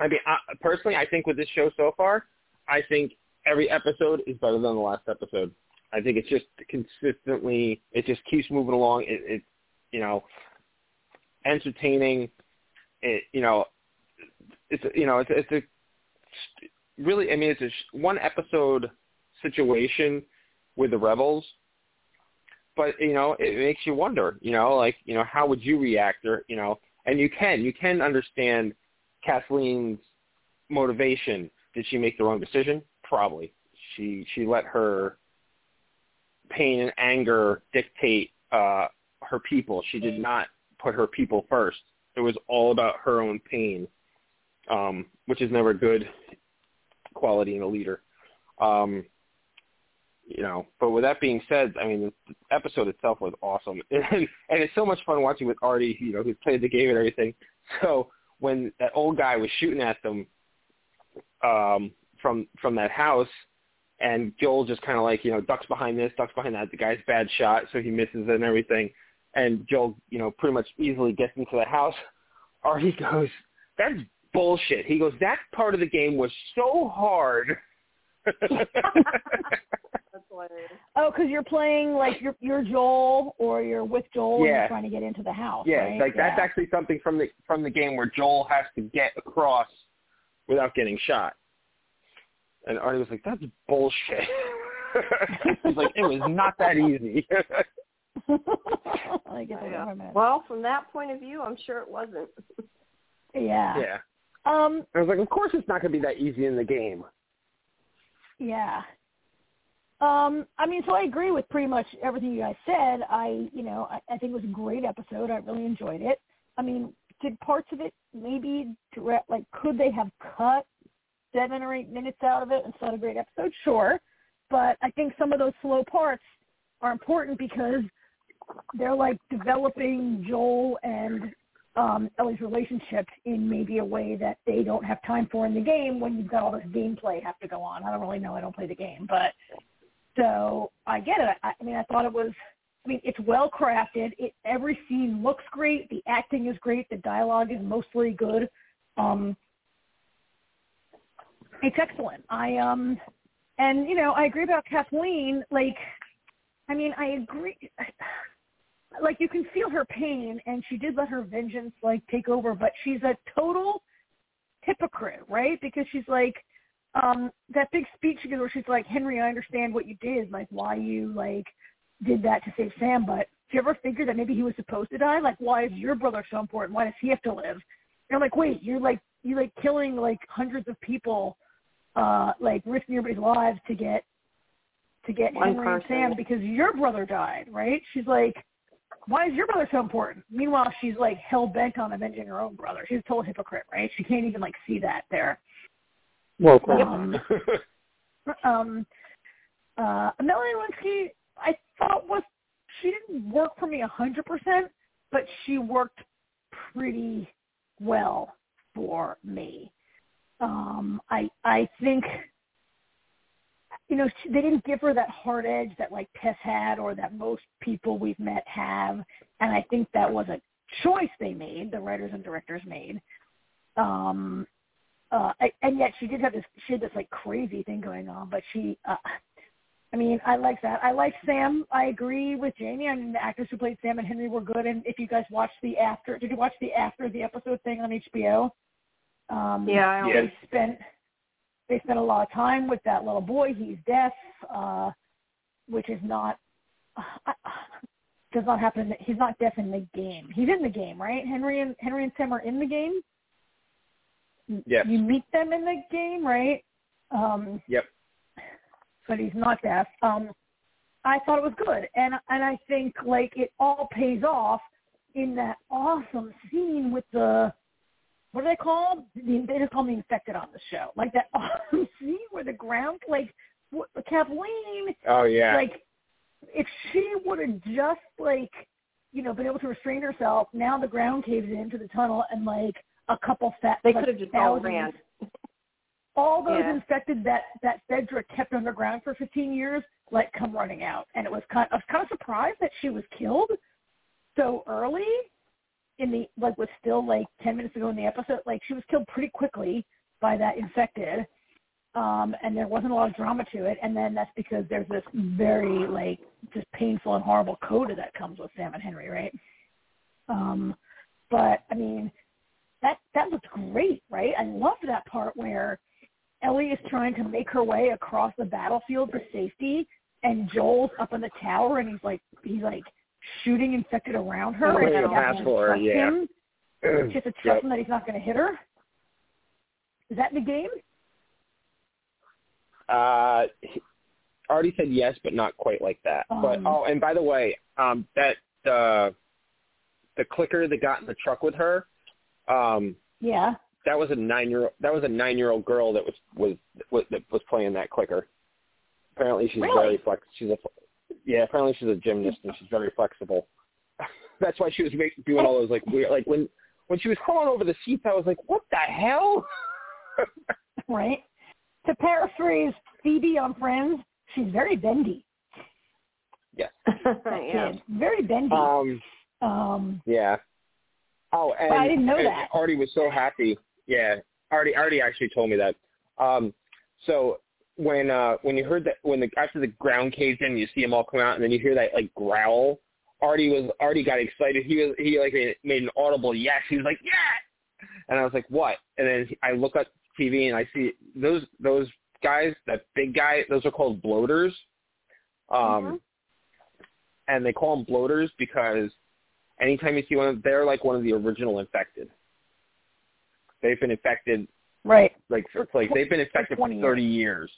I mean, I, personally, I think with this show so far, I think every episode is better than the last episode. I think it's just consistently, it just keeps moving along. It, it you know, entertaining. It, you know, it's you know, it's it's a really, I mean, it's a one episode situation with the rebels, but you know, it makes you wonder. You know, like you know, how would you react? Or you know, and you can you can understand Kathleen's motivation. Did she make the wrong decision? Probably. She she let her pain and anger dictate uh, her people. She did not put her people first. It was all about her own pain, um, which is never good quality in a leader. Um, you know, but with that being said, I mean, the episode itself was awesome, and, and it's so much fun watching with Artie, you know, who's played the game and everything. So when that old guy was shooting at them um, from from that house, and Joel just kind of like you know ducks behind this, ducks behind that. The guy's bad shot, so he misses and everything. And Joel, you know, pretty much easily gets into the house. Or he goes, "That's bullshit." He goes, "That part of the game was so hard." Oh, because you're playing like you're you're Joel or you're with Joel and you're trying to get into the house. Yeah, right? like that's Yeah. actually something from the from the game where Joel has to get across without getting shot. And Artie was like, "That's bullshit." He's like, "It was not that easy." I get the Yeah. Well, from that point of view, I'm sure it wasn't. yeah. yeah. Um. I was like, "Of course it's not going to be that easy in the game." Yeah. Um, I mean, so I agree with pretty much everything you guys said. I, you know, I, I think it was a great episode. I really enjoyed it. I mean, did parts of it maybe direct, like could they have cut seven or eight minutes out of it and still had a great episode? Sure, but I think some of those slow parts are important because they're like developing Joel and um, Ellie's relationship in maybe a way that they don't have time for in the game when you've got all this gameplay have to go on. I don't really know. I don't play the game, but so I get it. I, I mean, I thought it was. I mean, it's well crafted. It every scene looks great. The acting is great. The dialogue is mostly good. Um, it's excellent. I um, and you know, I agree about Kathleen. Like, I mean, I agree like you can feel her pain and she did let her vengeance like take over but she's a total hypocrite right because she's like um that big speech she gives where she's like henry i understand what you did like why you like did that to save sam but do you ever figure that maybe he was supposed to die like why is your brother so important why does he have to live and i'm like wait you're like you're like killing like hundreds of people uh like risking everybody's lives to get to get One henry person. and sam because your brother died right she's like why is your brother so important? Meanwhile, she's like hell bent on avenging her own brother. She's a total hypocrite, right? She can't even like see that there. Well, of course. Um, um, uh, Melanie Lewinsky, I thought was she didn't work for me a hundred percent, but she worked pretty well for me. Um, I I think you know, she, they didn't give her that hard edge that like Tess had or that most people we've met have. And I think that was a choice they made, the writers and directors made. Um, uh, and yet she did have this, she had this like crazy thing going on, but she, uh, I mean, I like that. I like Sam. I agree with Jamie. I mean, the actors who played Sam and Henry were good. And if you guys watched the after, did you watch the after the episode thing on HBO? Um, Yeah, I Yeah. they spent they spent a lot of time with that little boy. He's deaf, uh, which is not uh, does not happen. The, He's not deaf in the game. He's in the game, right? Henry and Henry and Sam are in the game. Yes. You meet them in the game, right? Um, Yep. But he's not deaf. Um, I thought it was good, and and I think like it all pays off in that awesome scene with the what do they call? The, they just call me infected on the show. Like that awesome scene where the ground, like what, Kathleen, Oh yeah. like if she would have just like you know been able to restrain herself, now the ground caves into the tunnel and like a couple fat They like, could have just all thousands- ran. all those Yeah. infected that that Fedra kept underground for 15 years, like come running out, and it was kind. I was kind of surprised that she was killed so early in the like was still like 10 minutes ago in the episode. Like she was killed pretty quickly by that infected, um, and there wasn't a lot of drama to it. And then that's because there's this very like just painful and horrible coda that comes with Sam and Henry, right? Um, but I mean, that that looked great, right? I loved that part where Ellie is trying to make her way across the battlefield for safety, and Joel's up in the tower, and he's like he's like shooting infected around her, Oh, and pass to for her, yeah. him. She has to trust Yep. him that he's not going to hit her. Is that in the game? Uh, Artie said yes, but not quite like that. but Um, oh, and by the way, um, that uh, the clicker that got in the truck with her, um, Yeah. that was a nine year old that was a nine year old girl that was was was that was playing that clicker. Apparently, she's Really? very flex. She's a yeah. Apparently, she's a gymnast and she's very flexible. That's why she was make, doing all those like weird like when when she was crawling over the seats. I was like, what the hell? Right. To paraphrase Phoebe on Friends, she's very bendy. yes. That yeah. kid, very bendy. Um. um, Yeah. Oh, and I didn't know and that. Artie was so happy. Yeah, Artie Artie actually told me that. Um, so when uh when you heard that when the after the ground caved in, you see them all come out, and then you hear that like growl. Artie was Artie got excited. He was he like made, an audible yes. He was like yeah, and I was like what? And then I look at TV and I see those those guys, that big guy. Those are called bloaters. Um, Mhm. and they call them bloaters because anytime you see one, of them, they're like one of the original infected. They've been infected right. like for, like they've been infected for 20 thirty years.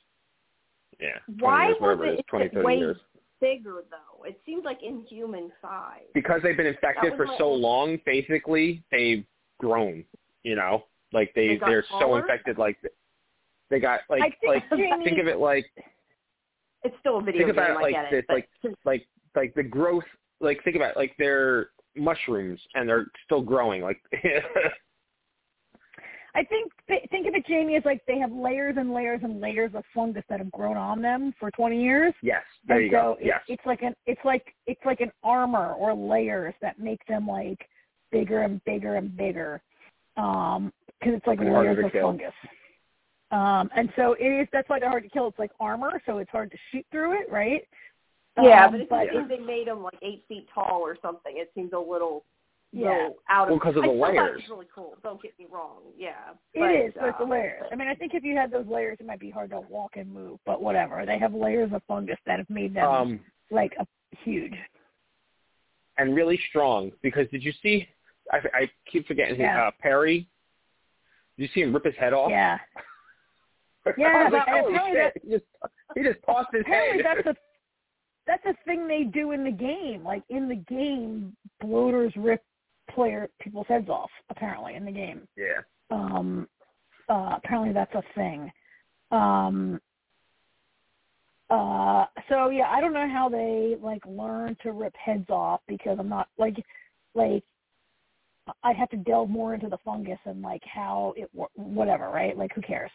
Yeah. 20 Why years, was it, is, 20, it way years. bigger though? It seems like inhuman size. Because they've been infected for so long, basically they've grown. You know, like they, they they're so infected. Like they got like I think like think of it like It's still a video think about game. it like this, it. but like like like the growth. Like think about it, like they're mushrooms and they're still growing. Like I think think of it, Jamie, as like they have layers and layers and layers of fungus that have grown on them for 20 years. yes, there and you so go. it- Yes, it's like an it's like it's like an armor or layers that make them like bigger and bigger and bigger, um, because it's like And layers of kill. fungus. Um, and so it is. That's why they're hard to kill. It's like armor, so it's hard to shoot through it, right? Yeah, Um, but if, but if they made them like eight feet tall or something, it seems a little, Yeah. little out of. Well, 'cause of the still thought it layers. was really cool. Don't get me wrong. Yeah, It but, is, but it's the uh, layers. I mean, I think if you had those layers, it might be hard to walk and move. But whatever, they have layers of fungus that have made them um, like a huge. and really strong. Because did you see? I, I keep forgetting his, Yeah. uh, Perry. Did you see him rip his head off? Yeah, Yeah, like, and holy apparently! He just he just tossed his head. that's a that's a thing they do in the game. Like in the game, bloaters rip player people's heads off. Apparently in the game. yeah. Um, uh, apparently that's a thing. Um, uh, so yeah, I don't know how they like learn to rip heads off because I'm not like like I have to delve more into the fungus and like how it wor- whatever, right? Like who cares?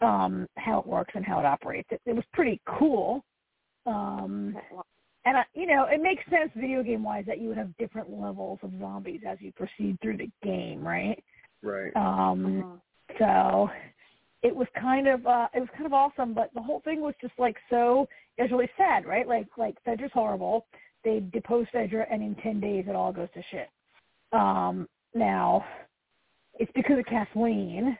Um, how it works and how it operates. It, it was pretty cool. Um, and I, you know, it makes sense video game wise that you would have different levels of zombies as you proceed through the game, right? Right. Um, mhm. so it was kind of uh it was kind of awesome, but the whole thing was just like so it was really sad, right? Like like Fedra's horrible. They depose Fedra and in ten days it all goes to shit. Um now it's because of Kathleen.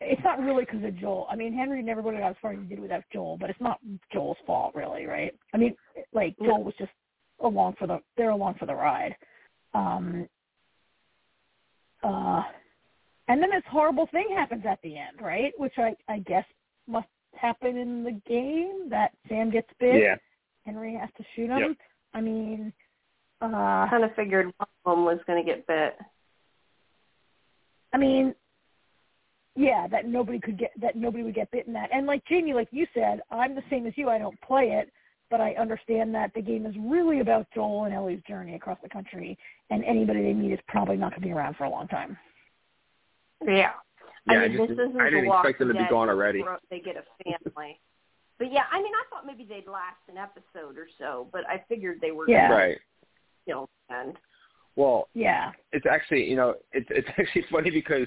It's not really because of Joel. I mean, Henry never would have got as far as he did without Joel, but it's not Joel's fault, really, right? I mean, like Joel was just along for the they're along for the ride. Um, uh, and then this horrible thing happens at the end, right? Which I I guess must happen in the game that Sam gets bit. Yeah. Henry has to shoot him. Yep. I mean, uh, I kind of figured one of them was going to get bit. I mean, yeah, that nobody could get that nobody would get bitten that. And like Jamie, like you said, I'm the same as you. I don't play it, but I understand that the game is really about Joel and Ellie's journey across the country, and anybody they meet is probably not going to be around for a long time. Yeah. Yeah, I I mean, just- this isn't I didn't The expect them to be gone already. They get a family. but yeah, I mean, I thought maybe they'd last an episode or so, but I figured they were Yeah. going Right. to kill and Well, Yeah, it's actually you know it's it's actually funny because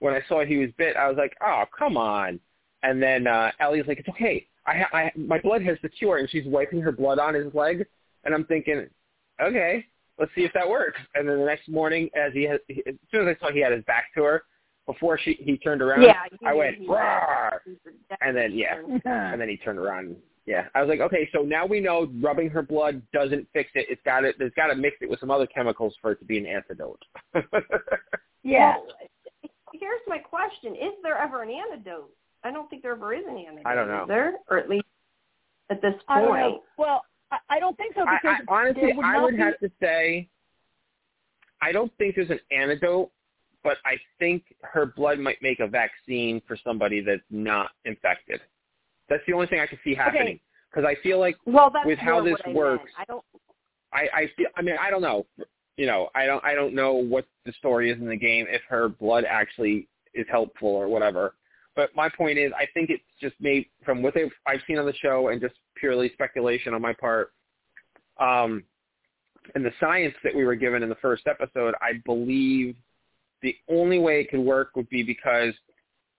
when I saw he was bit, I was like, oh come on, and then uh, Ellie's like, it's okay, I, ha- I my blood has the cure, and she's wiping her blood on his leg, and I'm thinking, okay, let's see if that works. And then the next morning, as he has, he, as soon as I saw he had his back to her, before she he turned around, yeah, you I went, he "Rawr!" and then yeah, and then he turned around. And, yeah, I was like, okay, so now we know rubbing her blood doesn't fix it. It's got to, there's got to mix it with some other chemicals for it to be an antidote. yeah. Well, here's my question: Is there ever an antidote? I don't think there ever is an antidote. I don't know. Is there, or at least at this I don't know. point. Well, I, I don't think so because I, honestly, would I would be, have to say, I don't think there's an antidote, but I think her blood might make a vaccine for somebody that's not infected. That's the only thing I can see happening. Because I feel like Well, with how this what I meant. works- I don't. I, I feel. I mean, I don't know. You know, I don't. I don't know what the story is in the game if her blood actually is helpful or whatever. But my point is, I think it's just made from what they've I've seen on the show and just purely speculation on my part. Um, and the science that we were given in the first episode, I believe the only way it could work would be because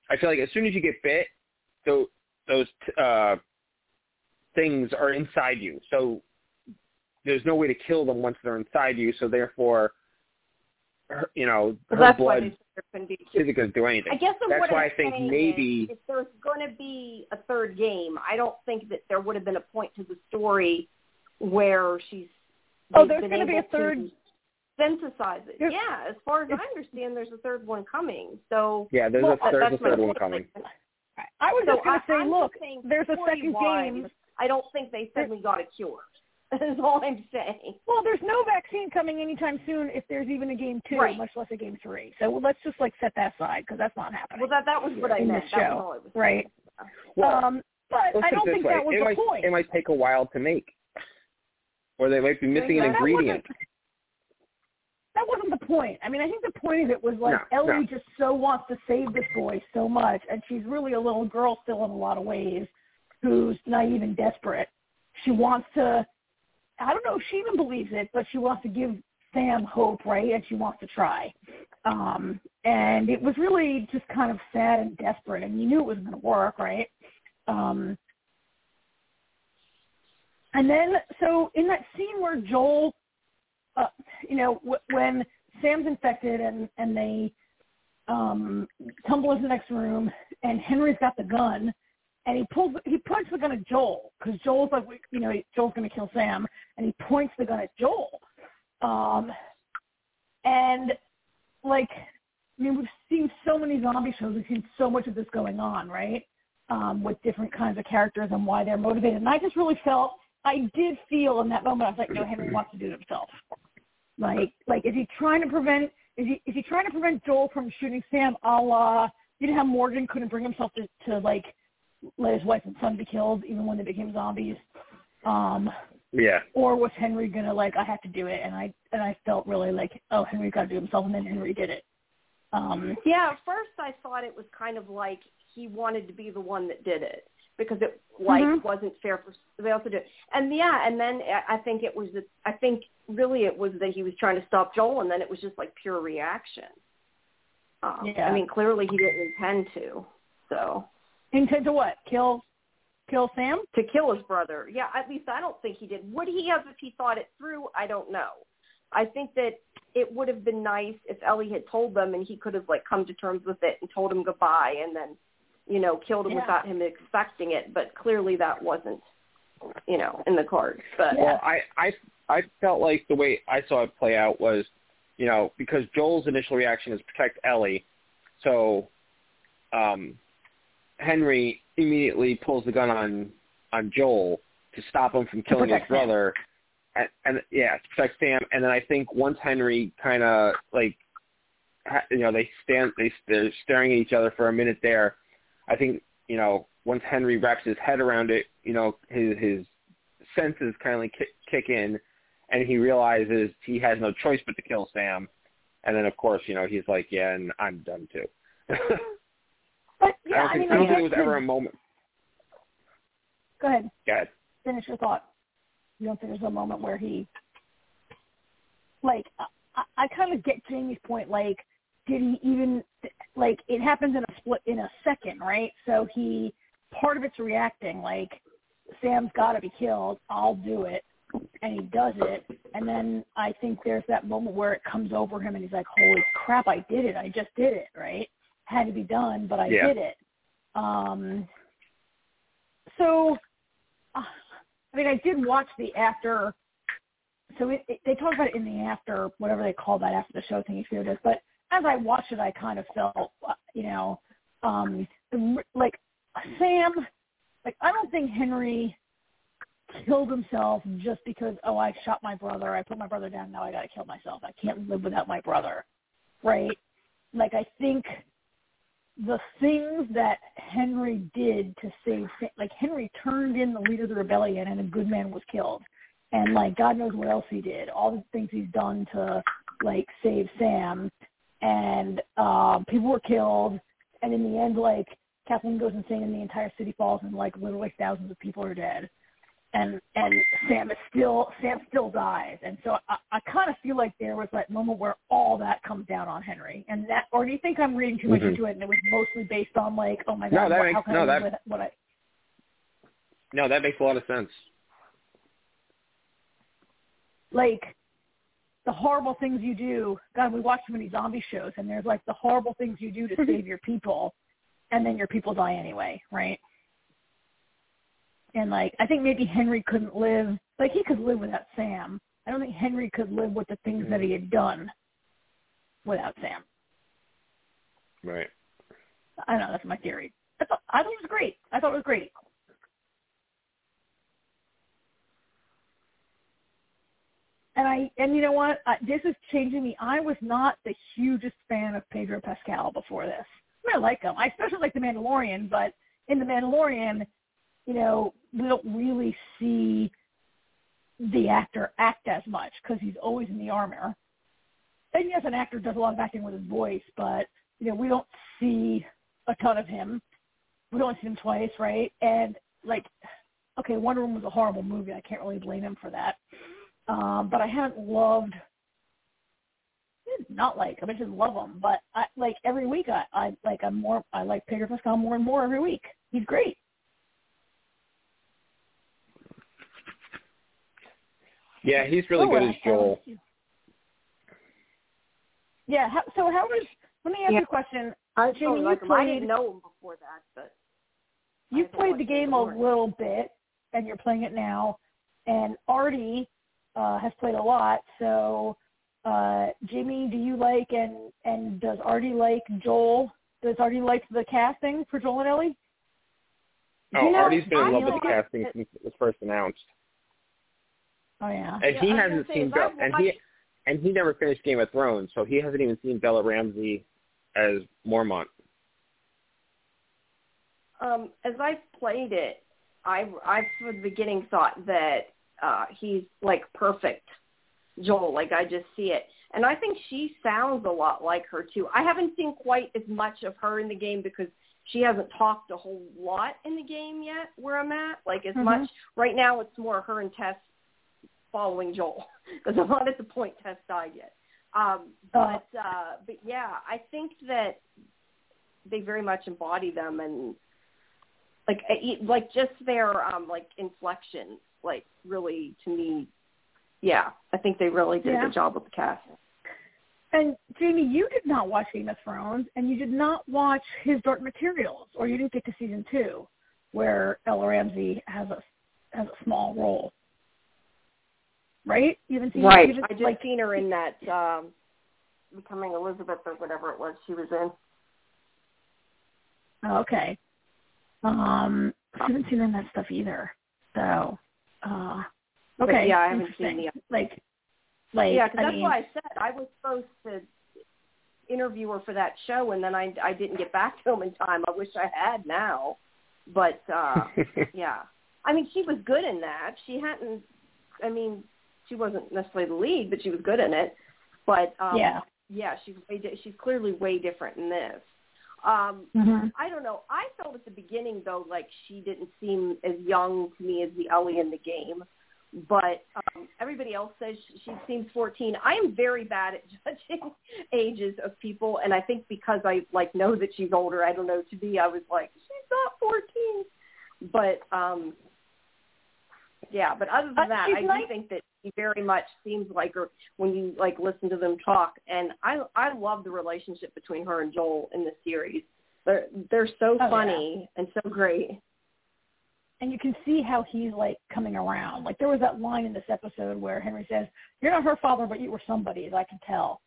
I feel like as soon as you get bit, those those uh, things are inside you. So there's no way to kill them once they're inside you. So therefore, her, you know, her that's blood they said be a isn't going to do anything. I guess of That's what why I'm I think maybe- is, if there's going to be a third game, I don't think that there would have been a point to the story where she's. Oh, they've there's been gonna be a able to third- Synthesize it. There's- Yeah, as far as I understand, there's a third one coming. So Yeah, there's Well, a there's a third one coming. I was So just going to say, I'm look, there's a second game. I don't think they suddenly got a cure. Is all I'm saying. Well, there's no vaccine coming anytime soon if there's even a game two, Right. much less a game three. So let's just like set that aside because that's not happening, Well, that that was what I In meant. That show, was all I was right? Well, um, but I don't think way. that was it the might, point. It might take a while to make, or they might be missing an That ingredient. that wasn't the point. I mean, I think the point of it was like No, Ellie no. just so wants to save this boy so much, and she's really a little girl still in a lot of ways, who's naive and desperate. She wants to. I don't know if she even believes it, but she wants to give Sam hope, right? And she wants to try. Um, and it was really just kind of sad and desperate, and you knew it wasn't going to work, right? Um, and then, so in that scene where Joel, uh, you know, w- when Sam's infected and and they um, tumble into the next room, and Henry's got the gun, and he pulls, he points the gun at Joel because Joel's like, you know, Joel's to kill Sam, and he points the gun at Joel, um, and like, I mean, we've seen so many zombie shows, we've seen so much of this going on, right? Um, with different kinds of characters and why they're motivated, and I just really felt I did feel in that moment I was like, no, Henry wants to do it himself. Like, like is he trying to prevent? Is he is he trying to prevent Joel from shooting Sam? A la, you know how Morgan couldn't bring himself to to like let his wife and son be killed even when they became zombies. Um, Yeah. or was Henry gonna like I have to do it? And I and I felt really like, oh, Henry got to do himself, and then Henry did it. Um, Yeah, at first I thought it was kind of like he wanted to be the one that did it because it like Mhm. wasn't fair for somebody else to do it. And yeah, and then I I think it was that I think really it was that he was trying to stop Joel, and then it was just like pure reaction. Um, Yeah. I mean, clearly he didn't intend to. So intent to what? Kill, kill Sam? to kill his brother, yeah, at least I don't think he did. Would he have if he thought it through? I don't know. I think that it would have been nice if Ellie had told them and he could have like come to terms with it and told him goodbye and then, you know, killed him Yeah. without him expecting it. But clearly that wasn't, you know, in the cards. But Well, I, I I felt like the way I saw it play out was, you know, because Joel's initial reaction is protect Ellie, so um, Henry immediately pulls the gun on on Joel to stop him from killing his brother, and, and yeah, to protect Sam. And then I think once Henry kind of like, ha, you know, they stand they they're staring at each other for a minute there. I think you know once Henry wraps his head around it, you know, his his senses kind of like kick, kick in, and he realizes he has no choice but to kill Sam. And then, of course, you know, he's like, "Yeah, and I'm done too." But I yeah, don't I think, mean, I don't think it was ever a moment. Go ahead, Go ahead. finish your thought. You don't think there's a moment where he, like, I, I kind of get Jamie's point. Like, did he even, like, it happens in a split in a second, right? So he, part of it's reacting, like, Sam's got to be killed. I'll do it, and he does it. And then I think there's that moment where it comes over him, and he's like, "Holy crap! I did it! I just did it! Right? Had to be done, but I Yeah. did it." Um. So, uh, I mean, I did watch the after. So it, it, they talk about it in the after, whatever they call that after the show thing. If you but as I watched it, I kind of felt, uh, you know, um, like Sam. Like I don't think Henry killed himself just because oh I shot my brother, I put my brother down, now I got to kill myself. I can't live without my brother, right? Like I think the things that Henry did to save, like Henry turned in the leader of the rebellion, and a good man was killed, and like God knows what else he did. All the things he's done to like save Sam, and um, people were killed, and in the end, like Kathleen goes insane, and the entire city falls, and like literally thousands of people are dead. And and Sam is still Sam still dies, and so I, I kind of feel like there was that moment where all that comes down on Henry, and that, or do you think I'm reading too much Mhm. into it, and it was mostly based on like, oh my No, god, that what, makes- how can no, I that- with what I No, that makes a lot of sense. like the horrible things you do. God, we watch so many zombie shows, and there's like the horrible things you do to save your people, and then your people die anyway, right? And like, I think maybe Henry couldn't live. Like, he could live without Sam. I don't think Henry could live with the things that he had done without Sam. Right. I don't know. That's my theory. I thought I thought it was great. I thought it was great. And I and you know what? I, this is changing me. I was not the hugest fan of Pedro Pascal before this. I, mean, I like him. I especially like The Mandalorian, but in The Mandalorian, you know, we don't really see the actor act as much because he's always in the armor. and yes, an actor does a lot of acting with his voice, but you know, we don't see a ton of him. We only see him twice, right? And like, okay, Wonder Woman was a horrible movie. I can't really blame him for that. Um, but I haven't loved not like I just love him, but I like every week I I like I'm more I like Pedro Pascal more and more every week. He's great. Yeah, he's really oh, good as Joel. Yeah. How, so how was? Let me ask yeah. you a question. I Jamie, like you played, I didn't know him before that, but you played the game a little bit, and you're playing it now. And Artie uh, has played a lot. So, uh, Jimmy, do you like and and does Artie like Joel? Does Artie like the casting for Joel and Ellie? Oh, you know, Artie's been in I love with the casting it. since it was first announced, Oh yeah. and Yeah, he I hasn't seen Bella, and why- he and he never finished Game of Thrones, so he hasn't even seen Bella Ramsey as Mormont. um, as I played it, I I from the beginning thought that uh, he's like perfect Joel. Like I just see it, and I think she sounds a lot like her too. I haven't seen quite as much of her in the game because she hasn't talked a whole lot in the game yet. Where I'm at, like as Mhm. much right now, it's more her and Tess following Joel because I'm not at the point Tess died yet. Um, but uh, but yeah, I think that they very much embody them and like like just their um like inflections like really to me yeah i think they really did Yeah. a good job with the cast And Jamie, you did not watch Game of Thrones, and you did not watch His Dark Materials, or you didn't get to season two, where Ella Ramsey has a has a small role. Right? You haven't seen right You haven't, i just like, seen her in that um becoming elizabeth or whatever it was she was in Oh, okay. Um, I haven't seen any of that stuff either. So, uh, But okay. yeah, I haven't seen interesting. the- like, like yeah because that's mean, why i said i was supposed to interview her for that show and then i i didn't get back to him in time i wish i had now but uh yeah i mean she was good in that she hadn't i mean she wasn't necessarily the lead but she was good in it. But um yeah. yeah she's way di- she's clearly way different in this. Um hmm i don't know. I felt at the beginning though like she didn't seem as young to me as the ellie in the game. But um everybody else says she, she seems 14 i am very bad at judging ages of people and i think because i like know that she's older i don't know to me i was like she's not 14 but um yeah but other than that i do nice. think that she very much seems like her when you like listen to them talk and i i love the relationship between her and joel in the series they're they're so Oh, yeah. funny and so great and you can see how he's like coming around. Like there was that line in this episode where Henry says, "You're not her father, but you were somebody," as I can tell.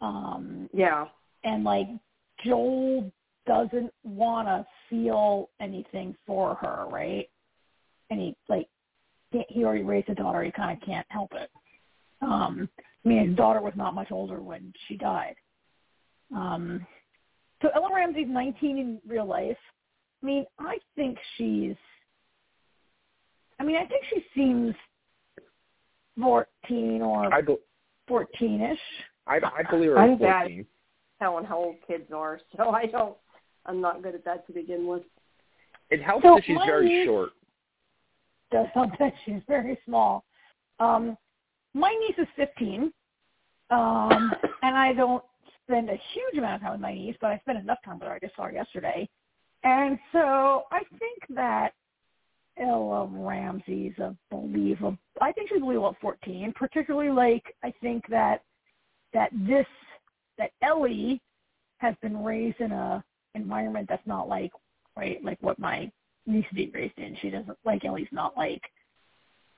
Um, yeah and like Joel doesn't want to feel anything for her, right? And he like he already raised a daughter. He kind of can't help it. Um, I mean, his daughter was not much older when she died. Um, so Ella Ramsey's 19 in real life. I mean, I think she's. I mean, I think she seems 14 or I, be- 14ish. I, I believe her I'm at bad. 14. telling how old kids are so i don't i'm not good at that to begin with It helps So that she's very niece- short. Does help that she's very small. Um, my niece is 15, um, and I don't spend a huge amount of time with my niece, but I spend enough time with her. I just saw her yesterday, and so I think that Ella Ramsey's a believable. I think she's believable at 14. Particularly, like I think that that this that Ellie has been raised in a environment that's not like right like what my niece is being raised in. She doesn't like Ellie's not like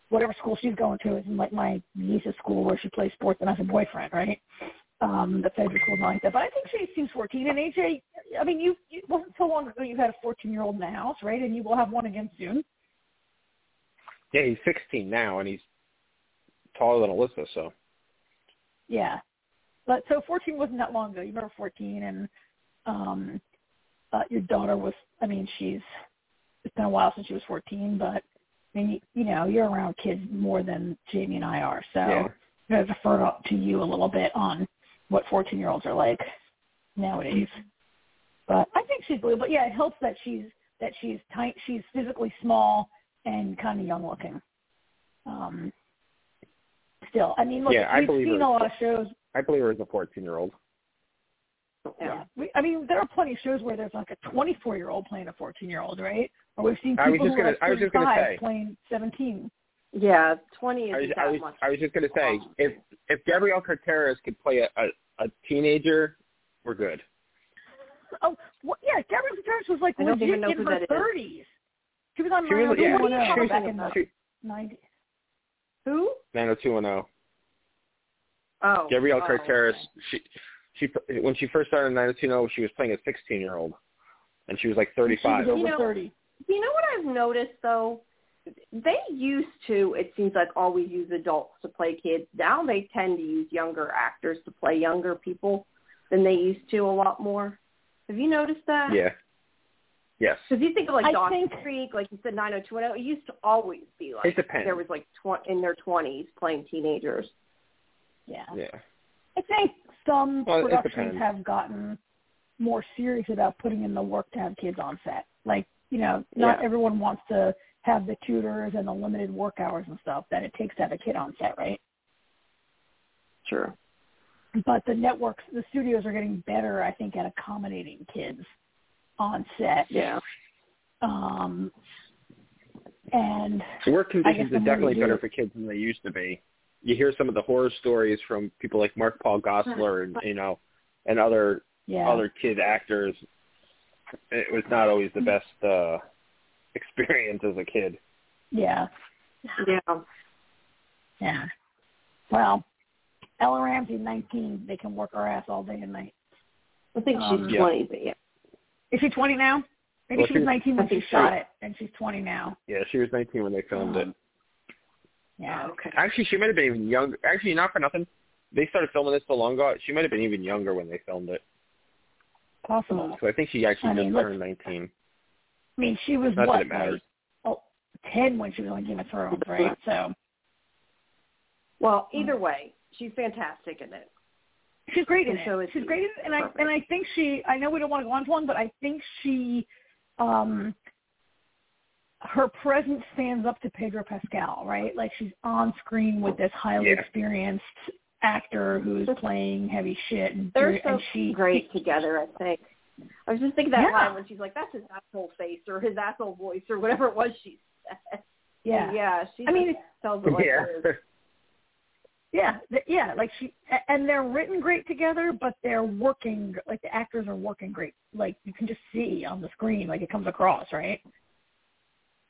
whatever school she's going to isn't like my niece's school where she plays sports and has a boyfriend, right? Um, the federal school not like that. But I think she seems 14. And AJ, I mean, you, it wasn't so long ago you had a 14 year old in the house, right? And you will have one again soon. Yeah, he's 16 now, and he's taller than Alyssa, so. Yeah. But so 14 wasn't that long ago. You remember 14, and um, uh, your daughter was. I mean, she's. It's been a while since she was 14, but I mean, you, you know, you're around kids more than Jamie and I are, so Yeah. I'm going to defer to, you a little bit on what 14 year olds are like nowadays. But I think she's believable. But yeah, it helps that she's that she's tight. She's physically small and kind of young looking. Um, still, I mean, look, Yeah, I we've believe seen her. a lot of shows. I believe her as a 14 year old. Yeah, we, I mean, there are plenty of shows where there's like a 24 year old playing a 14 year old, right? Or we've seen I was people just who are gonna- like I was just 35 say. playing 17. Yeah, twenty isn't was, that I was, much. I was just going to say, if if Gabrielle Carteris could play a, a, a teenager, we're good. Oh, well, yeah, Gabrielle Carteris was like legit in her that is. 30s. She was on She oh was, oh yeah, 90210 she was, back in the she, 90s. Who? 90210. Oh, Gabrielle oh, Carteris, okay. she she when she first started in 90210, she was playing a 16 year old, and she was like She 35. was over You know- 30. You know what I've noticed though? They used to, it seems like, always use adults to play kids. Now they tend to use younger actors to play younger people than they used to a lot more. Have you noticed that? Yeah. Yes. Because you think of like I Dawson's think- Creek, like you said, 90210, it used to always be like It depends. there was like tw- in their 20s playing teenagers. Yeah. Yeah. I think some Well, productions have gotten more serious about putting in the work to have kids on set. Like, you know, not Yeah. everyone wants to have the tutors and the limited work hours and stuff that it takes to have a kid on set, right? Sure. But the networks, the studios are getting better, I think, at accommodating kids on set. Yeah. Um, and The work conditions are definitely better for kids than they used to be. You hear some of the horror stories from people like Mark Paul Gosselaar and you know, and other yeah, other kid actors. It was not always the best uh experience as a kid. yeah, Yeah. yeah. Well, Bella Ramsey, 19, they can work her ass all day and night. I think Um, she's Yeah. 20, but yeah. Is she 20 now? Maybe Well, she she was was- 19 when she shot it, and she's 20 now. Yeah, she was 19 when they filmed it. Yeah. Oh, okay. Actually, she might have been even younger. Actually, not for nothing. They started filming this so long ago. She might have been even younger when they filmed it. Possible. So I think she actually I just mean, let's- turned 19. I mean, she was Not that what, it matters. like, oh, 10 when she was on Game of Thrones, right? So Well, either way, she's fantastic in it. she's great in And so it. is She's he. great in it, and I and I think she. I know we don't want to go on to one, but I think she, um, her presence stands up to Pedro Pascal, right? Like she's on screen with this highly Yeah. experienced actor who's playing heavy shit, and They're so and she great together, I think. I was just thinking that Yeah. line when she's like, "That's his asshole face" or his asshole voice or whatever it was she said. Yeah, And yeah. She I mean, just tells it like yeah. it is. Yeah, th- yeah, like she and they're written great together, but they're working like the actors are working great. Like you can just see on the screen, like it comes across, right?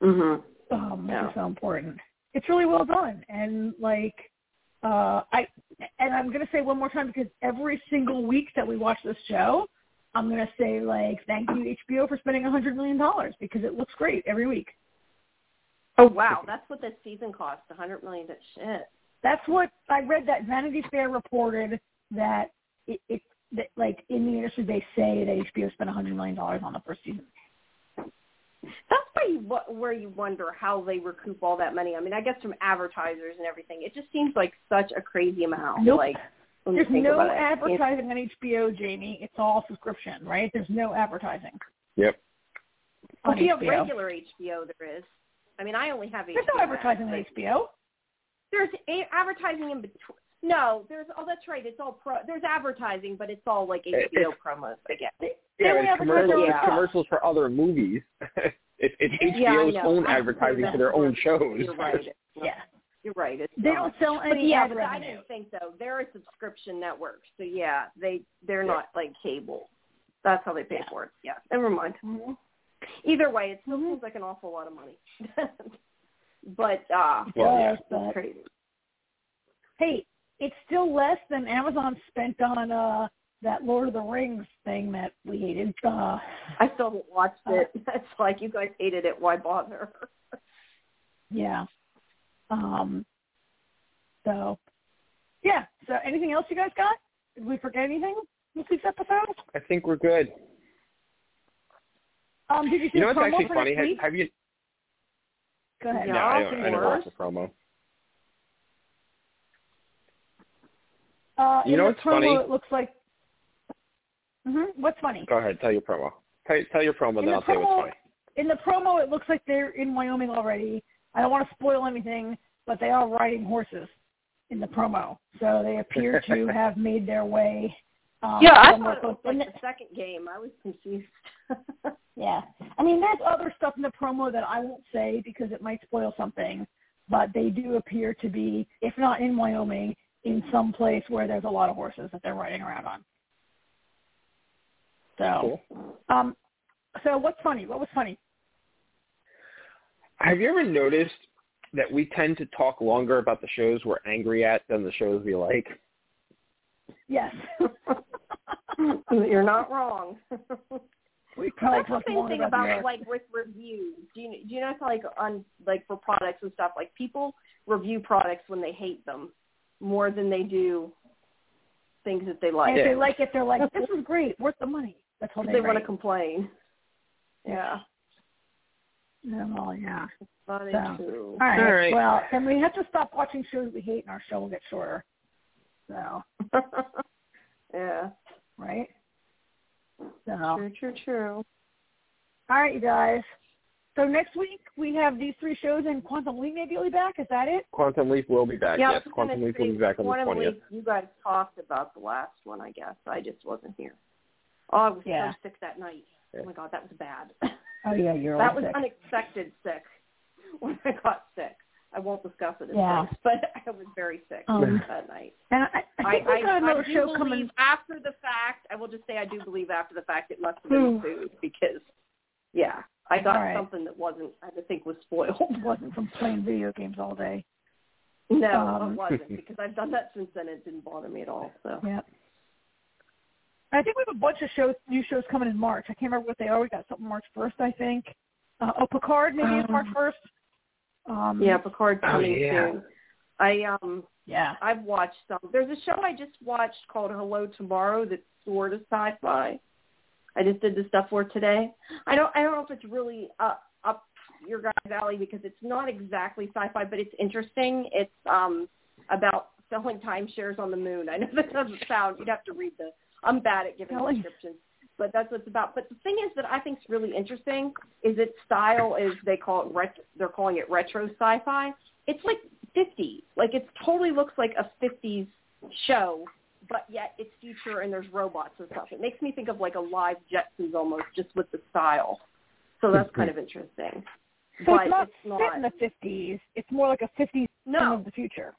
Mhm. Um, Yeah. is so important. It's really well done, and like uh, I and I'm gonna say one more time because every single week that we watch this show, I'm gonna say like thank you HBO for spending a hundred million dollars because it looks great every week. Oh wow, that's what this season cost, a hundred million. That shit. That's what I read. That Vanity Fair reported that it, it that like in the industry they say that HBO spent a hundred million dollars on the first season. That's why you wo- where you wonder how they recoup all that money. I mean, I guess from advertisers and everything. It just seems like such a crazy amount. Nope. Like There's no about it. advertising on HBO, Jamie. It's all subscription, right? There's no advertising Yep. Well, on if you have regular HBO, there is. I mean, I only have HBO. There's no advertising on HBO. There's a- advertising in between. No, there's. Oh, that's right. It's all pro. There's advertising, but it's all like It- HBO it's- promos. I guess. They, Yeah, it's commercials, their Yeah. it's commercials for other movies. it's it's Yeah, HBO's know. own I advertising for their own shows. You're right. Yeah, You're right. It's they not. don't sell But any yeah, ad but I revenue. didn't think so. They're a subscription network, so yeah, they they're not like cable. That's how they pay Yeah. for it. Yeah, never mind. Mhm. Either way, it still Mhm. seems like an awful lot of money. but uh, Well, yeah. Does, it's but crazy. hey, it's still less than Amazon spent on uh that Lord of the Rings thing that we hated. Uh, I still haven't watched Uh, it. It's like you guys hated it. Why bother? yeah. Um. So, yeah. So, anything else you guys got? Did we forget anything this week's episode? I think we're good. Um, did you see You know the what's promo actually for funny? Have, week? have you? Go ahead. Yeah. No, I, I'll don't- I didn't yours. watch the promo. Uh, You know what's promo, funny? it looks like. Hmm What's funny? Go ahead, tell your promo. Tell, tell your promo, In then the I'll tell you what's funny. In the promo, it looks like they're in Wyoming already. I don't want to spoil anything, but they are riding horses in the promo, so they appear to have made their way. Um, yeah, I thought it was like the second game. I was confused. Yeah. I mean, there's other stuff in the promo that I won't say because it might spoil something, but they do appear to be, if not in Wyoming, in some place where there's a lot of horses that they're riding around on. So, Cool. um, so what's funny? What was funny? Have you ever noticed that we tend to talk longer about the shows we're angry at than the shows we like? Yes. You're not wrong. we probably That's the same thing about, about like with reviews. Do you do you know how like on like for products and stuff like people review products when they hate them more than they do things that they like. And if Yeah. they like it, they're like, "This is great, worth the money." That's all they, they want to complain. Yeah. Yeah, well, yeah. Funny So. too. All right. All right. Well, then we have to stop watching shows we hate, and our show will get shorter. So, yeah. right? So, True, true, true. all right, you guys. So next week we have these three shows, and Quantum Leap maybe will be back. Is that it? Quantum Leap will be back. yeah, yes, Quantum Leap will be back on the Quantum 20th. You guys talked about the last one, I guess. I just wasn't here. Oh, I was Yeah. so sick that night. Oh my god, that was bad. Oh yeah, you're that was sick. unexpected sick when I got sick. I won't discuss it at Yeah. first, but I was very sick Um, that night. And I, I think we got another do show believe coming. after the fact. I will just say I do believe after the fact it must have been food because, yeah, I got right. something that wasn't. I think was spoiled. It wasn't from playing video games all day. No, Um, it wasn't because I've done that since then. It didn't bother me at all. So Yeah. I think we have a bunch of shows, new shows coming in March. I can't remember what they are. We got something March first, I think. Uh, oh, Picard maybe is March Um, first. Um, yeah, Picard's Oh, coming yeah. soon. I um yeah. I've watched some. There's a show I just watched called Hello Tomorrow that's sort of sci-fi. I just did the stuff for today. I don't I don't know if it's really up up your guys' alley because it's not exactly sci-fi, but it's interesting. It's um about selling timeshares on the moon. I know that doesn't sound. You'd have to read the. I'm bad at giving descriptions, but that's what it's about. But the thing is that I think is really interesting is its style is they call it ret- they're calling it retro sci-fi. It's like 50s. Like it totally looks like a 50s show, but yet it's future and there's robots and stuff. It makes me think of like a live Jetsons almost, just with the style. So that's kind of interesting. So but it's not it's not. set in the fifties. It's more like a fifties No. of the future.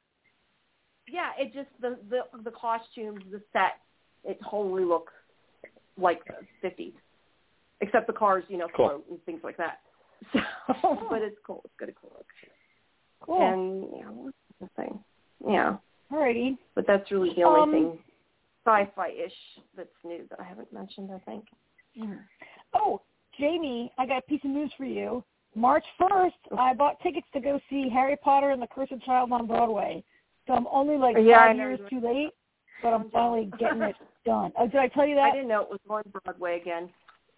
Yeah, it just the the the costumes, the set, it totally looks like the 50s, except the cars, you know, Cool. float and things like that. So, but it's cool. It's good. Cool. Cool. And yeah, what's the thing? Yeah, Alrighty. but that's really the only Um, thing sci-fi-ish that's new that I haven't mentioned. I think. Oh, Jamie, I got a piece of news for you. March 1st, I bought tickets to go see Harry Potter and the Cursed Child on Broadway. So I'm only like Yeah, five years too late, but I'm finally getting it done. Oh, did I tell you that? I didn't know it was on Broadway again.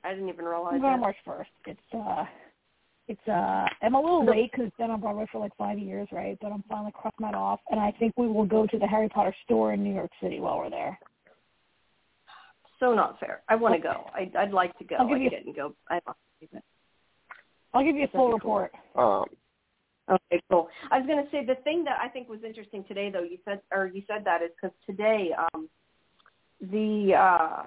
I didn't even realize I'm going that. March 1st. It's uh, it's uh, I'm a little late because it's been on Broadway for like five years, right? But I'm finally crossing that off, and I think we will go to the Harry Potter store in New York City while we're there. So not fair. I want to go. I'd, I'd like to go. I'll give I you- didn't go. I don't. I'll give you a full That'd cool. report. Um, Okay, cool. I was going to say the thing that I think was interesting today, though, you said, or you said that is because today, um, the uh,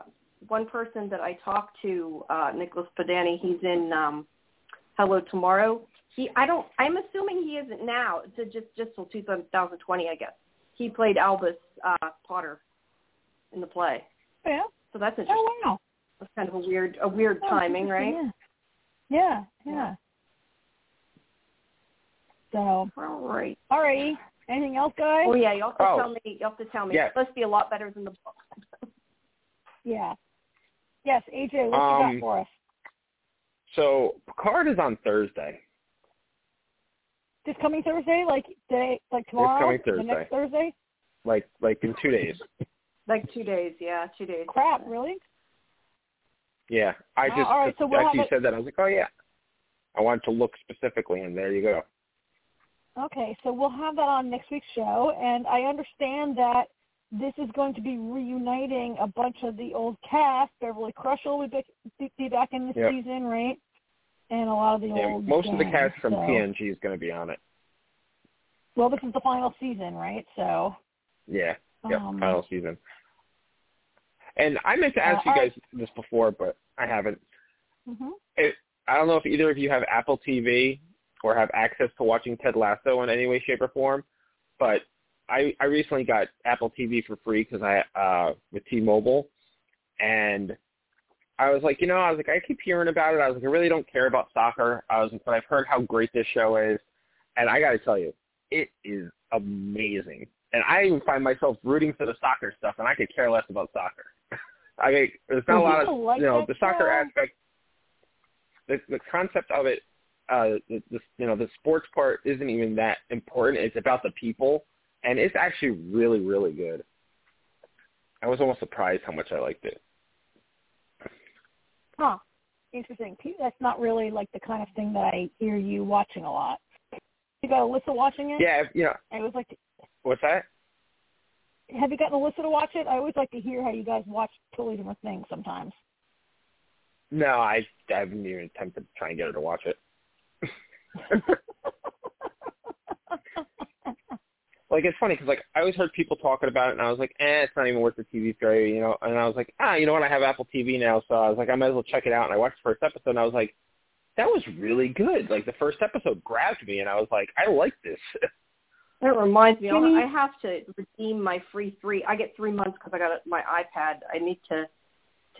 one person that I talked to, uh, Nicholas Podany, he's in um, Hello Tomorrow. He, I don't, I'm assuming he isn't now. To just just till 2020, I guess. He played Albus uh, Potter in the play, Yeah. so that's interesting. Oh wow. That's kind of a weird, a weird Oh, timing, right? Yeah. Yeah. Yeah. So, All right. alrighty. Anything else, guys? Oh yeah, you have to Oh. tell me. You have to tell me. Yes. It's supposed to be a lot better than the book. Yeah. Yes, AJ, what you Um, got for us? so Picard is on Thursday. This coming Thursday, like today, like tomorrow, coming the Thursday. next Thursday? Like like in two days. Like two days, yeah, two days. Crap, really? Yeah. I Wow, just all right, so we'll after you it- said that I was like, Oh yeah. I wanted to look specifically and there you go. Okay, so we'll have that on next week's show, and I understand that this is going to be reuniting a bunch of the old cast. Beverly Crusher will be, be, back in this Yep. season, right? And a lot of the Yeah, old most of the cast from so- TNG is going to be on it. Well, this is the final season, right? So, Yeah, yeah, um, final season. And I meant to ask Uh, you guys this before, but I haven't. mhm. I don't know if either of you have Apple TV or have access to watching Ted Lasso in any way, shape, or form, but I I recently got Apple TV for free because I uh with T-Mobile, and I was like, you know, I was like, I keep hearing about it. I was like, I really don't care about soccer. I was like, but I've heard how great this show is, and I got to tell you, it is amazing. And I even find myself rooting for the soccer stuff, and I could care less about soccer. I mean, there's not a lot of like you know the soccer show. aspect. The the concept of it, uh, the, the you know the sports part isn't even that important. It's about the people, and it's actually really really good. I was almost surprised how much I liked it. Huh. Interesting. That's not really like the kind of thing that I hear you watching a lot. You got Alyssa watching it? Yeah, you know I always like to, what's that? have you gotten Alyssa to watch it? I always like to hear how you guys watch totally different things sometimes. No, I I haven't even attempted to try and get her to watch it. like it's funny because like I always heard people talking about it, and I was like, eh, it's not even worth the TV value, you know. And I was like, ah, you know what? I have Apple TV now, so I was like, I might as well check it out. And I watched the first episode, and I was like, that was really good. Like the first episode grabbed me, and I was like, I like this. That reminds me, I'll- Jenny? I have to redeem my free three. I get three months because I got my iPad. I need to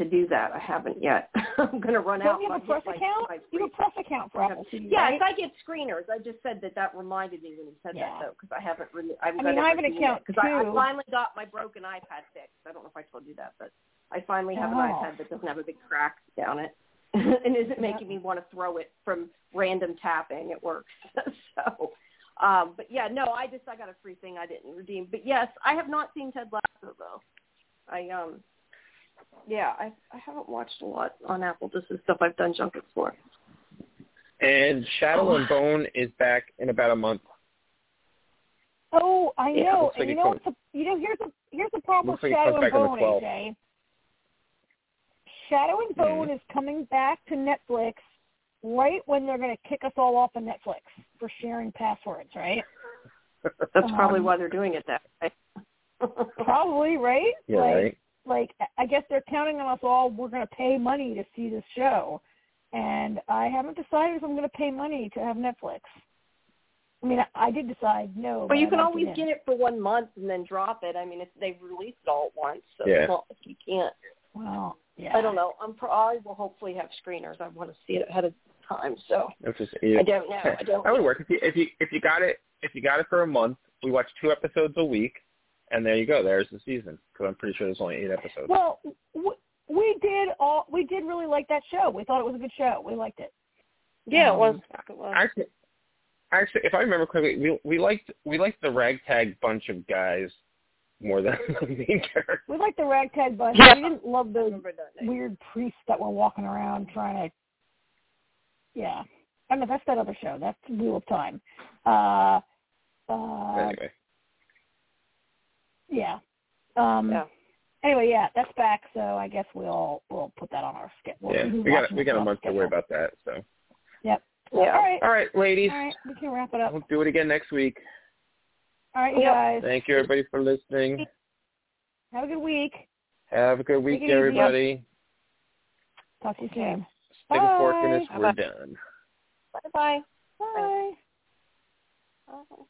to do that. I haven't yet. I'm going to run out. Don't you have a press my- account? my You have a press account for Apple TV, Yes, right? I get screeners. I just said that that reminded me when you said Yeah. that though, because I haven't really. I'm I gonna mean, I have an account, it, 'cause I, I finally got my broken iPad fixed. I don't know if I told you that, but I finally have an Oh. iPad that doesn't have a big crack down it, and isn't making me want to throw it from random tapping. It works. so, um, but yeah, no, I just I got a free thing I didn't redeem. But yes, I have not seen Ted Lasso though. I um, yeah, I I haven't watched a lot on Apple. This is stuff I've done junkets for. and Shadow Oh. and Bone is back in about a month. Oh, I Yeah, know. like and you know what's the, you know here's the here's the problem Looks with like Shadow and back on the Bone, 12th. AJ. Shadow and Bone Mhm. is coming back to Netflix right when they're going to kick us all off of Netflix for sharing passwords, right? That's probably Um, why they're doing it that way. Probably, right? Yeah, like, right. Like I guess they're counting on us all. We're going to pay money to see this show, and I haven't decided if I'm going to pay money to have Netflix. I mean, I, I did decide no. But you I'd can always get it for one month and then drop it. I mean, if they've released it all at once, so Yeah. it's not like you can't. Well, yeah. I don't know. I'm pro- I will hopefully have screeners. I want to see it ahead of time, so just, yeah. I don't know. I don't. That would work if you if you if you got it if you got it for a month. We watch two episodes a week, and there you go. There's the season. Because I'm pretty sure there's only eight episodes. Well, w- we did all. We did really like that show. We thought it was a good show. We liked it. Yeah, it Um, was. It was. actually, actually, if I remember correctly, we we liked we liked the ragtag bunch of guys more than the main character. We liked the ragtag bunch. Yeah. We didn't love I those remember that name. weird priests that were walking around trying to. Yeah, I don't know. That's that other show. That's Wheel of Time. Uh, uh, anyway, yeah. Um, Yeah. Anyway, yeah, that's back. So I guess we'll we'll put that on our schedule. yeah, we got we got a month to worry about that. So, Yep. Yeah. All right. all right, ladies, All right. We can wrap it up. we'll do it again next week. All right, you Yep. guys. Thank you, everybody, for listening. Have a good week. Have a good week, Take it everybody. Talk to you soon. Stick a fork in Bye. this. We're Bye-bye. done. Bye bye. Bye. Bye.